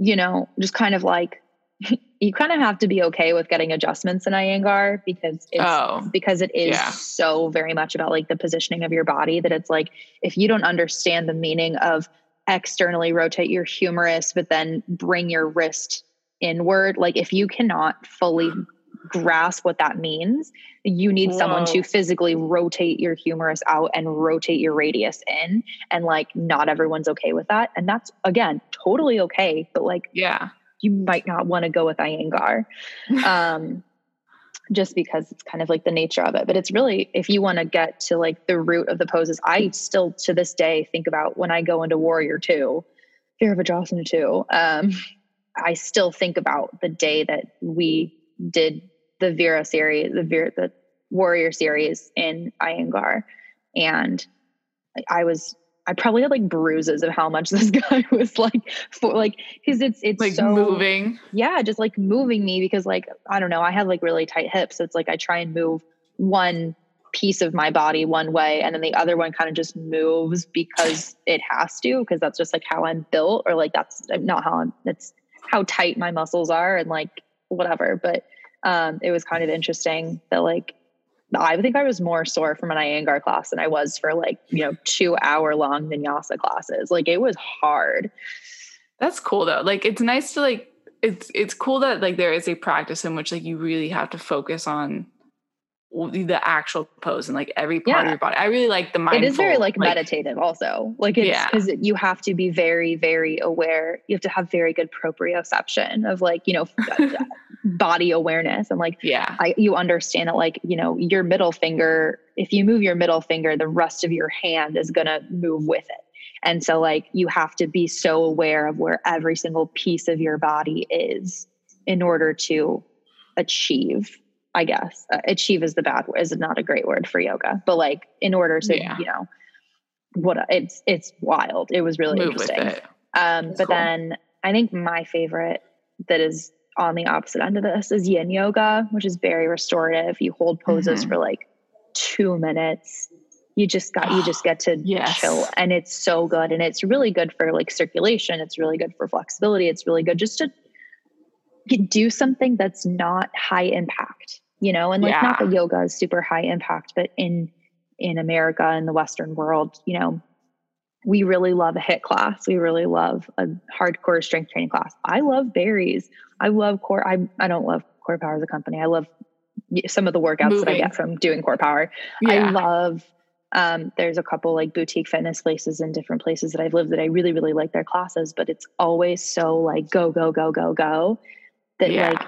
you know, just kind of like, you kind of have to be okay with getting adjustments in Iyengar because it's Oh. because it is Yeah. so very much about like the positioning of your body that it's like if you don't understand the meaning of externally rotate your humerus but then bring your wrist inward like if you cannot fully grasp what that means you need someone to physically rotate your humerus out and rotate your radius in and like not everyone's okay with that and that's again totally okay but like Yeah. you might not want to go with Iyengar. Um, just because it's kind of like the nature of it. But it's really, if you want to get to like the root of the poses, I still to this day think about when I go into Warrior 2, Virabhadrasana 2, um, I still think about the day that we did the Vera series, the Vera, the Warrior series in Iyengar. And I was I probably had like bruises of how much this guy was like for like because it's it's like so, moving. Yeah, just like moving me because like I don't know, I have like really tight hips. So it's like I try and move one piece of my body one way and then the other one kind of just moves because it has to because that's just like how I'm built or like that's not how I'm that's how tight my muscles are and like whatever. But um it was kind of interesting that like I think I was more sore from an Iyengar class than I was for like, you know, two hour long vinyasa classes. Like it was hard. That's cool though. Like it's nice to like it's it's cool that like there is a practice in which like you really have to focus on the actual pose and like every part yeah. of your body. I really like the mindful. It is very like, like meditative also. Like it's because yeah. you have to be very, very aware. You have to have very good proprioception of like, you know, uh, uh, body awareness. And like, yeah, I, you understand it. Like, you know, your middle finger, if you move your middle finger, the rest of your hand is going to move with it. And so like you have to be so aware of where every single piece of your body is in order to achieve I guess uh, achieve is the bad word is not a great word for yoga, but like in order to, yeah. you know, what it's, it's wild. It was really Move interesting. Um, but cool. then I think my favorite that is on the opposite end of this is yin yoga, which is very restorative. You hold poses mm-hmm. for like two minutes. You just got, you just get to yes. chill and it's so good. And it's really good for like circulation. It's really good for flexibility. It's really good just to do something that's not high impact, you know, and like yeah. not that yoga is super high impact, but in in America in the Western world, you know, we really love a HIIT class. We really love a hardcore strength training class. I love berries. I love core. I I don't love core power as a company. I love some of the workouts Moving. that I get from doing CorePower. Yeah. I love um, there's a couple like boutique fitness places in different places that I've lived that I really, really like their classes, but it's always so like go, go, go, go, go that yeah. like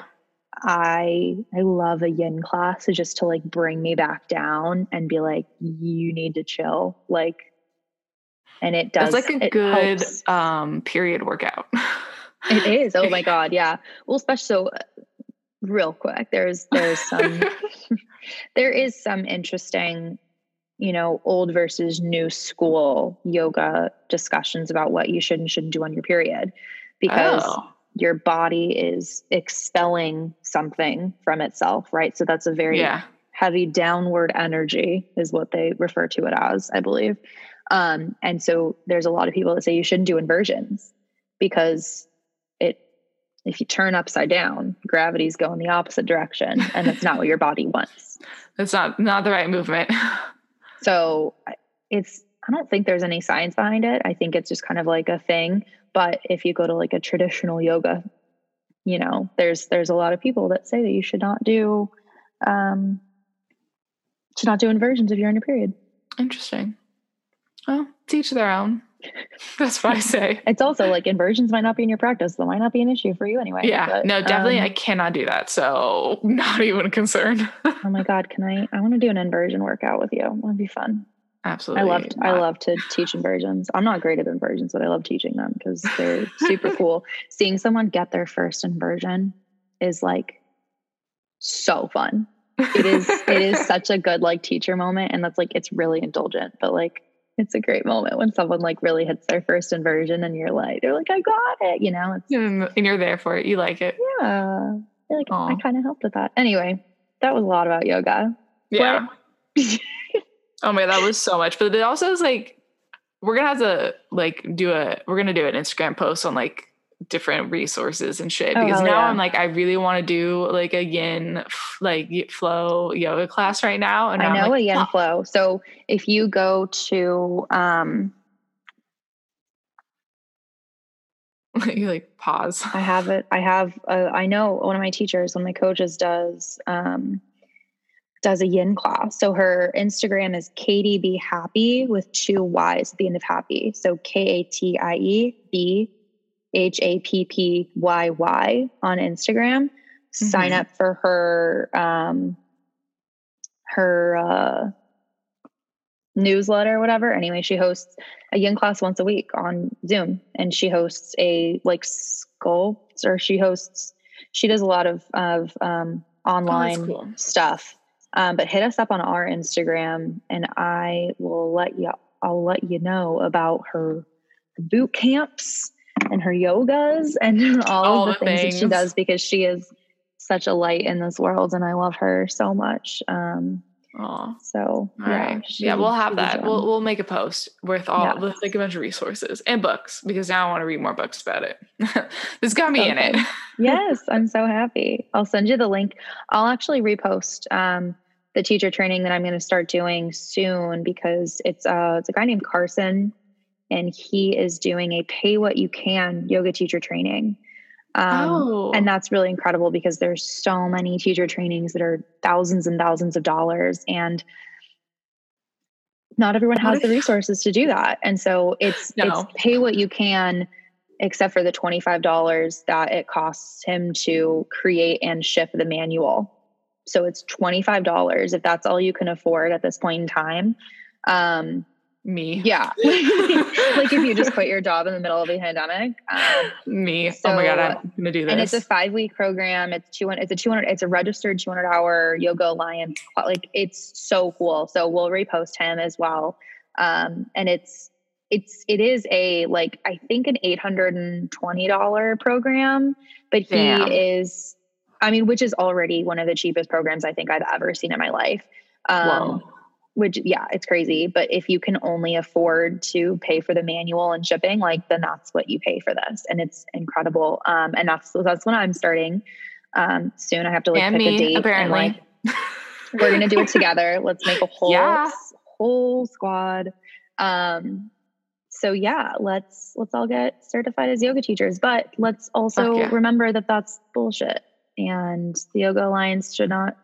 I I love a yin class just to like bring me back down and be like, you need to chill. Like and it does it's like a good helps. um period workout. it is. Oh my God. Yeah. Well, especially so uh, real quick, there's there's some there is some interesting you know, old versus new school yoga discussions about what you should and shouldn't do on your period because oh your body is expelling something from itself, right? So that's a very yeah. heavy downward energy, is what they refer to it as, I believe. Um, and so there's a lot of people that say you shouldn't do inversions because it, if you turn upside down, gravity's going the opposite direction, and that's not what your body wants. That's not not the right movement. so it's I don't think there's any science behind it. I think it's just kind of like a thing. But if you go to like a traditional yoga, you know, there's there's a lot of people that say that you should not do um should not do inversions if you're in a period. Interesting. Well, teach their own. That's what I say. it's also like inversions might not be in your practice. That might not be an issue for you anyway. Yeah. But, no, definitely um, I cannot do that. So not even a concern. oh my God. Can I I want to do an inversion workout with you. Would be fun. Absolutely. I love I love to teach inversions. I'm not great at inversions, but I love teaching them because they're super cool. Seeing someone get their first inversion is like so fun. It is it is such a good like teacher moment and that's like it's really indulgent, but like it's a great moment when someone like really hits their first inversion and you're like they're like I got it, you know. and you're there for it. You like it. Yeah. You're like Aww. I kind of helped with that. Anyway, that was a lot about yoga. Yeah. Oh my, that was so much. But it also is like we're gonna have to like do a we're gonna do an Instagram post on like different resources and shit oh, because now yeah. I'm like I really want to do like a yin like flow yoga class right now and I know like, a yin oh. flow so if you go to um you like pause I have it I have uh, I know one of my teachers one of my coaches does um does a yin class. So her Instagram is Katie Be Happy with two Y's at the end of happy. So K A T I E B H A P P Y Y on Instagram. Sign Mhm. up for her um, her uh, newsletter or whatever. Anyway, she hosts a yin class once a week on Zoom, and she hosts a like sculpt or she hosts she does a lot of of um, online cool. stuff. Um, but hit us up on our Instagram, and I will let you. I'll let you know about her boot camps and her yogas and all, All of the the things, that she does because she is such a light in this world, and I love her so much. Um, Aw. so All yeah, right. she- yeah, we'll have that. We'll we'll make a post with all Yeah. with like a bunch of resources and books because now I want to read more books about it. this got me in it. Yes, I'm so happy. I'll send you the link. I'll actually repost um, the teacher training that I'm going to start doing soon because it's uh it's a guy named Carson, and he is doing a pay what you can yoga teacher training. Um, oh, And that's really incredible because there's so many teacher trainings that are thousands and thousands of dollars, and not everyone has the resources to do that. And so it's No. it's pay what you can, except for the twenty five dollars that it costs him to create and ship the manual. So it's twenty five dollars if that's all you can afford at this point in time. Um, me. yeah, like if you just quit your job in the middle of a pandemic. Um, me. oh my god, I'm gonna do this. and it's a five week program. It's two. It's a two hundred. It's a registered two hundred hour yoga alliance. Like it's so cool. So we'll repost him as well. Um, and it's it's it is a like I think an eight hundred and twenty dollar program, but he Damn. is. I mean, which is already one of the cheapest programs I think I've ever seen in my life. Um, Whoa. which yeah it's crazy but if you can only afford to pay for the manual and shipping like then that's what you pay for this and it's incredible um and that's that's when i'm starting um soon i have to like and pick a date apparently. and like we're gonna do it together let's make a whole Yeah. whole squad um so yeah let's let's all get certified as yoga teachers but let's also yeah. remember that that's bullshit and the yoga alliance should not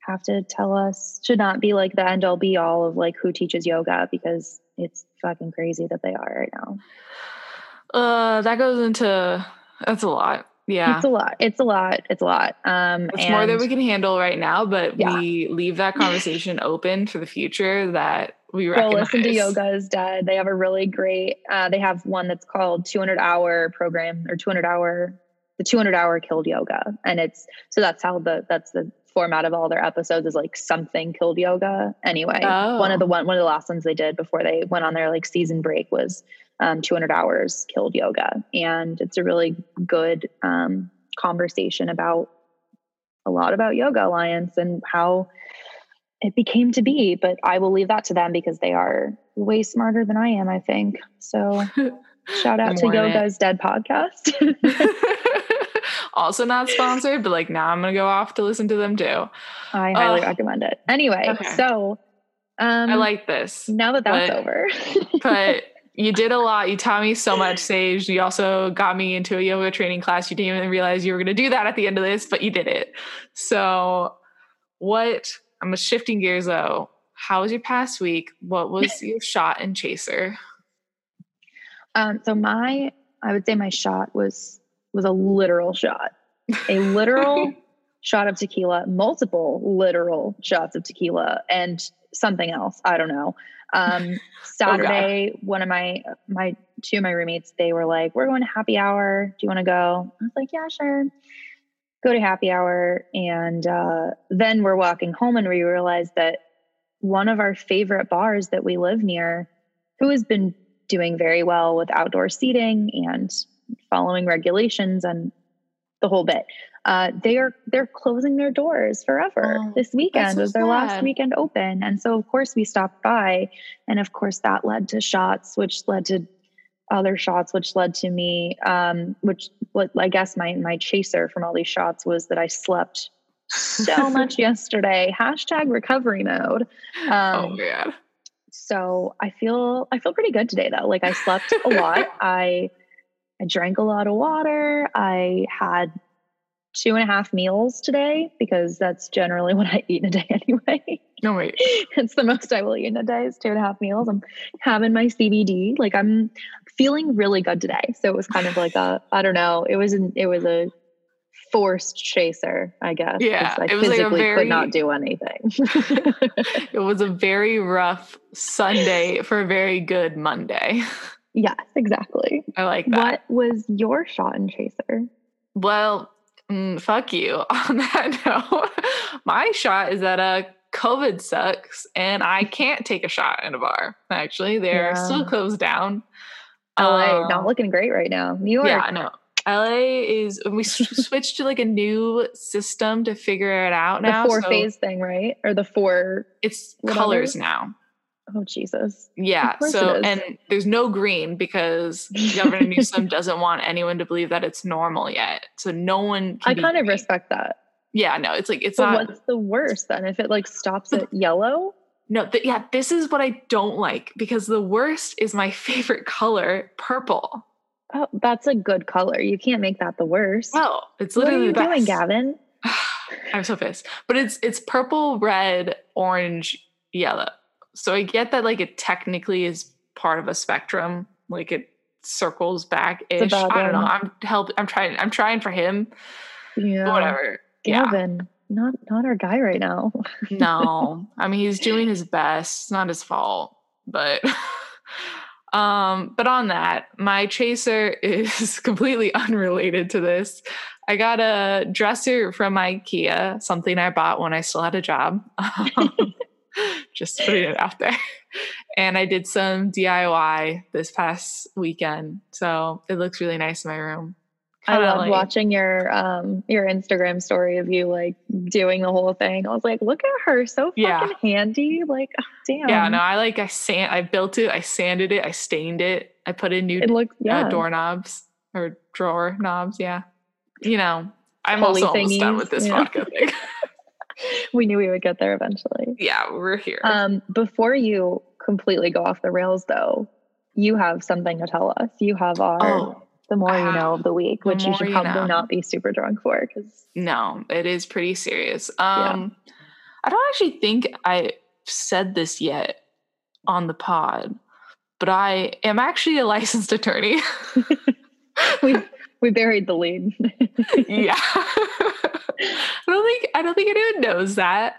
have to tell us should not be like the end all be all of like who teaches yoga because it's fucking crazy that they are right now. uh, that goes into that's a lot. Yeah. It's a lot. It's a lot. It's a lot. Um It's more than we can handle right now, but Yeah. we leave that conversation open for the future that we recognize. listen to Yoga is Dead. They have a really great uh they have one that's called 200 hour program or 200 hour the 200 hour killed yoga. And it's so that's how the that's the format of all their episodes is like something killed yoga anyway. One Oh. of the one one of the last ones they did before they went on their like season break was um, 200 hours killed yoga. And it's a really good um, conversation about a lot about yoga alliance and how it became to be. But i will leave that to them because they are way smarter than i am i think. So shout out to in it. yoga's dead podcast also not sponsored, but like now I'm gonna go off to listen to them too. i highly Ugh. recommend it anyway Okay. so um I like this. now that that's but- over but you did a lot. You taught me so much, Sage. You also got me into a yoga training class. You didn't even realize you were to do that at the end of this, but you did it. So, what I'm shifting gears though. How was your past week? What was your shot and chaser? Um, so my, I would say my shot was was a literal shot, a literal shot of tequila, multiple literal shots of tequila, and something else. I don't know. Um, Saturday, one of my my two of my roommates, they were like, "We're going to happy hour. Do you want to go?" I was like, "Yeah, sure." Go to happy hour, and uh, then we're walking home, and we realized that one of our favorite bars that we live near, who has been doing very well with outdoor seating and following regulations and the whole bit. Uh, they are they're closing their doors forever. Oh, this weekend so was their last weekend open, and so of course we stopped by, and of course that led to shots, which led to other shots, which led to me, um, which what I guess my my chaser from all these shots was that I slept so much yesterday. Hashtag recovery mode. oh Um, my god. so I feel I feel pretty good today though. Like I slept a lot. I I drank a lot of water. I had two and a half meals today because that's generally what I eat in a day anyway. No wait. it's the most I will eat in a day is two and a half meals. I'm having my CBD. Like I'm feeling really good today. So it was kind of like a, I don't know, it was an, it was a forced chaser, I guess. Yeah, I it was like physically very- could not do anything. it was a very rough Sunday for a very good Monday. Yes, exactly. I like that. What was your shot and chaser? Well, mm, fuck you. On that note, my shot is that uh, COVID sucks and I can't take a shot in a bar. Actually, they're Yeah. still closed down. LA, Um, not looking great right now. New York. Yeah, no. LA is we switched to like a new system to figure it out now. the four so phase thing, right? Or the four it's colors now. Oh Jesus. Yeah. So and there's no green because Governor Newsom doesn't want anyone to believe that it's normal yet. So no one can I kind of respect that. Yeah, no, it's like it's But not what's the worst then? If it like stops at yellow? No, th- yeah, this is what I don't like because the worst is my favorite color, purple. Oh, that's a good color. You can't make that the worst. Oh, it's what are literally you the doing, best. Gavin? I'm so pissed. But it's it's purple, red, orange, yellow. So I get that like it technically is part of a spectrum, like it circles back ish. I don't know. I'm help I'm trying I'm trying for him. Yeah. Whatever. Yeah. Gavin, not not our guy right now. no i mean he's doing his best it's not his fault but um but on that my chaser is completely unrelated to this i got a dresser from ikea something i bought when i still had a job Um, just putting it out there and i did some diy this past weekend so it looks really nice in my room I Kinda love like- watching your um your Instagram story of you like doing the whole thing. I was like, look at her, so fucking Yeah. handy. Like, oh, damn. yeah no i like i sand i built it i sanded it i stained it i put in new It looks yeah. uh, doorknobs or drawer knobs. Yeah. You know, I'm Pulley also almost done with this yeah. vodka thing. we knew we would get there eventually. yeah, we're here. Um, before you completely go off the rails though, you have something to tell us. You have our oh, the more you know of the week, The which you More should You probably Know. not be super drunk for because no, it is pretty serious. Um, I don't actually think I said this yet on the pod, but I am actually a licensed attorney. we we buried the lead. yeah. I don't think I don't think anyone knows that.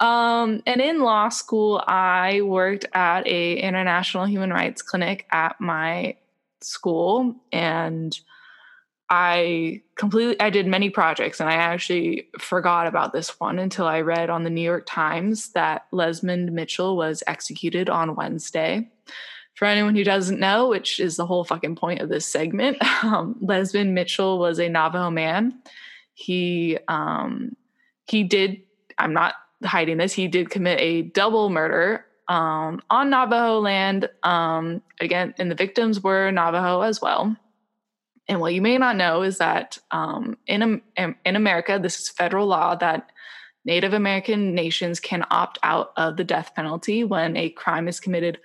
Um, and in law school, I worked at a international human rights clinic at my school, and I completely I did many projects, and I actually forgot about this one until I read on the New York Times that Lezmond Mitchell was executed on Wednesday. For anyone who doesn't know, which is the whole fucking point of this segment, um, Lezmond Mitchell was a Navajo man. He um, he did. I'm not hiding this. He did commit a double murder um, on Navajo land. Um, again, and the victims were Navajo as well. And what you may not know is that um, in in America, this is federal law that Native American nations can opt out of the death penalty when a crime is committed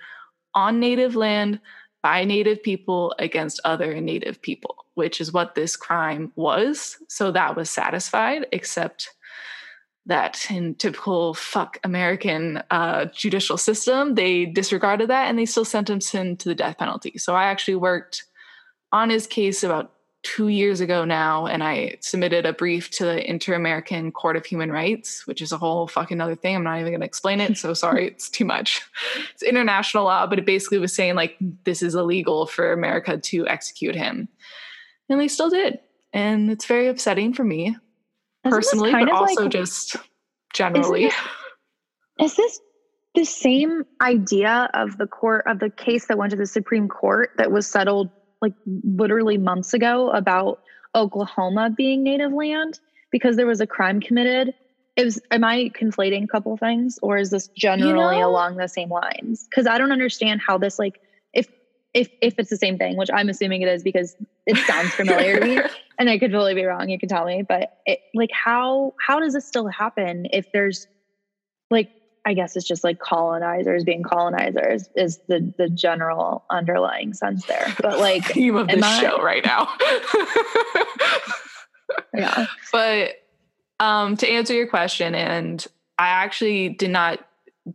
on Native land by Native people against other Native people, which is what this crime was. So that was satisfied, except that in typical fuck American uh, judicial system, they disregarded that and they still sentenced him to the death penalty. So I actually worked on his case about two years ago now, and I submitted a brief to the Inter American Court of Human Rights, which is a whole fucking other thing. I'm not even going to explain it. So sorry, it's too much. It's international law, but it basically was saying like this is illegal for America to execute him. And they still did. And it's very upsetting for me Isn't personally, but also like- just generally. this- Is this the same idea of the court of the case that went to the Supreme Court that was settled like literally months ago about Oklahoma being native land because there was a crime committed? It was am I conflating a couple things or is this generally know- along the same lines? Because I don't understand how this like if if it's the same thing, which I'm assuming it is because it sounds familiar to me and I could totally be wrong. You can tell me, but it, like, how how does this still happen if there's like, I guess it's just like colonizers being colonizers is the the general underlying sense there. But like, theme of this I- show right now. yeah, but um, to answer your question, and I actually did not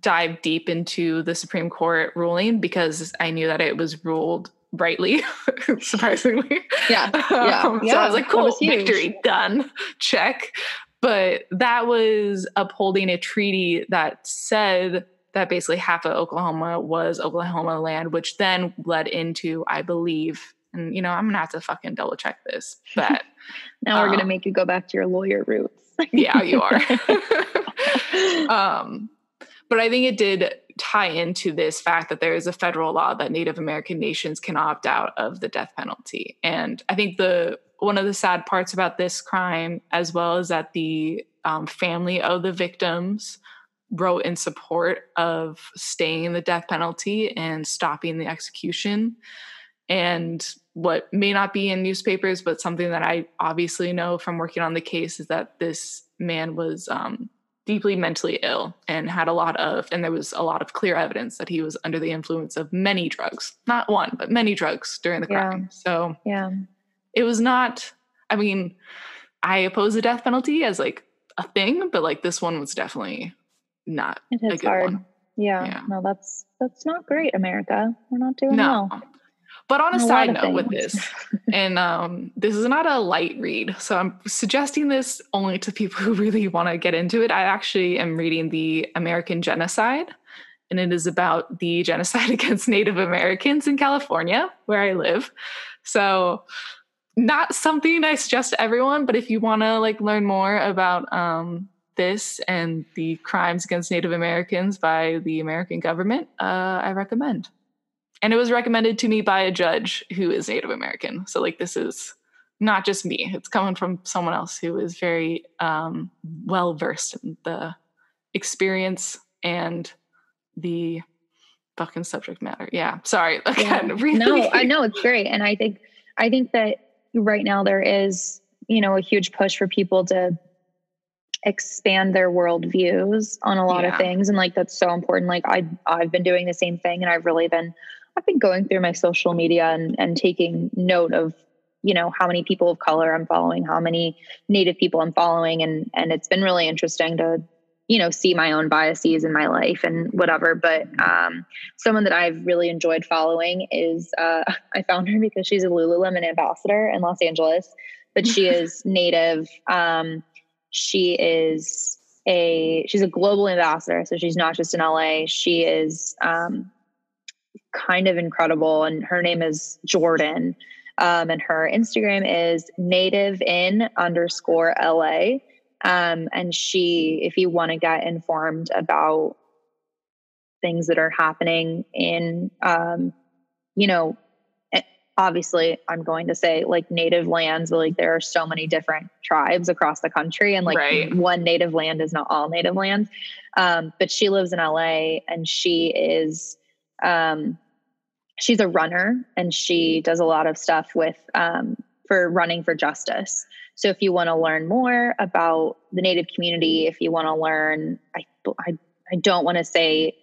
dive deep into the Supreme Court ruling because I knew that it was ruled rightly, surprisingly. Yeah. Yeah. Um, yeah. So I was like, cool, was victory, done, check. But that was upholding a treaty that said that basically half of Oklahoma was Oklahoma land, which then led into, I believe, and you know, I'm gonna have to fucking double check this, but Now we're gonna Um, make you go back to your lawyer roots. yeah, you are. um, but I think it did tie into this fact that there is a federal law that Native American nations can opt out of the death penalty. And I think the one of the sad parts about this crime, as well as that the um, family of the victims wrote in support of staying the death penalty and stopping the execution. And what may not be in newspapers, but something that I obviously know from working on the case is that this man was um, deeply mentally ill and had a lot of, and there was a lot of clear evidence that he was under the influence of many drugs, not one, but many drugs during the Yeah. crime. So yeah. it was not, I mean, I oppose the death penalty as like a thing, but like this one was definitely not It a hits good hard. one. Yeah. Yeah. No, that's that's not great, America. We're not doing No. well. But on a lot side note with this, and um, this is not a light read, so I'm suggesting this only to people who really want to get into it. I actually am reading the American Genocide, and it is about the genocide against Native Americans in California, where I live. So, not something I suggest to everyone, but if you want to like learn more about um, this and the crimes against Native Americans by the American government, uh, I recommend and it was recommended to me by a judge who is Native American. So like this is not just me; it's coming from someone else who is very um, well versed in the experience and the fucking subject matter. Yeah, sorry. Again, really. No, I know it's great. And I think I think that right now there is, you know, a huge push for people to expand their worldviews on a lot Yeah. of things. And like that's so important. Like I I've been doing the same thing and I've really been I've been going through my social media and, and taking note of, you know, how many people of color I'm following, how many native people I'm following. And and it's been really interesting to, you know, see my own biases in my life and whatever. But um someone that I've really enjoyed following is uh, I found her because she's a Lululemon ambassador in Los Angeles, but she is native. Um, she is a she's a global ambassador, so she's not just in LA. She is um, kind of incredible, and her name is Jordan. Um, and her Instagram is native in underscore LA. Um, and she, if you want to get informed about things that are happening in um you know eh, obviously i'm going to say like native lands but like there are so many different tribes across the country and like Right. one native land is not all native land um but she lives in la and she is um she's a runner and she does a lot of stuff with um for running for justice. So if you want to learn more about the native community if you want to learn i i, I don't want to say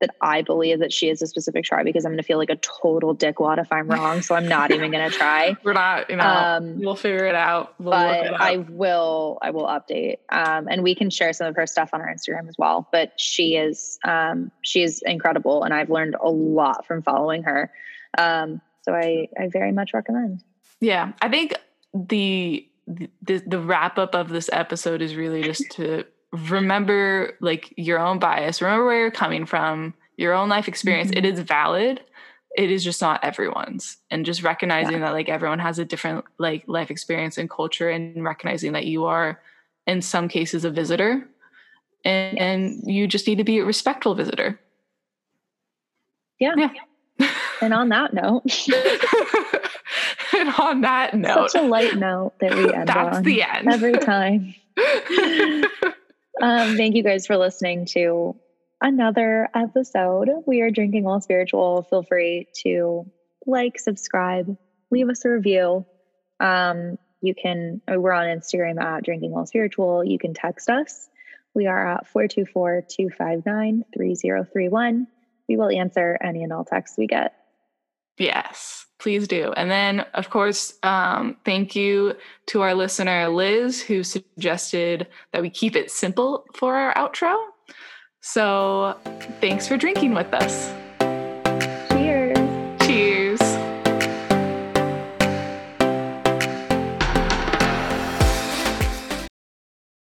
that I believe that she is a specific tribe because I'm going to feel like a total dickwad if I'm wrong. So I'm not even going to try. We're not, you know, Um, we'll figure it out. We'll but it. I will, I will update, um, and we can share some of her stuff on our Instagram as well. But she is, um, she is incredible, and I've learned a lot from following her. Um, so I, I very much recommend. Yeah, I think the the the wrap up of this episode is really just to remember like your own bias, remember where you're coming from, your own life experience. Mhm. It is valid. It is just not everyone's. And just recognizing that like everyone has a different like life experience and culture and recognizing that you are in some cases a visitor and, and you just need to be a respectful visitor. Yeah. Yeah. And on that note, and on that note, such a light note that we end that's on the end. every time. Um, thank you guys for listening to another episode. We are Drinking While Spiritual. Feel free to like, subscribe, leave us a review. Um, you can, we're on Instagram at Drinking While Spiritual. You can text us. We are at 424 259 3031. We will answer any and all texts we get. Yes, please do. And then, of course, um, thank you to our listener, Liz, who suggested that we keep it simple for our outro. So, thanks for drinking with us.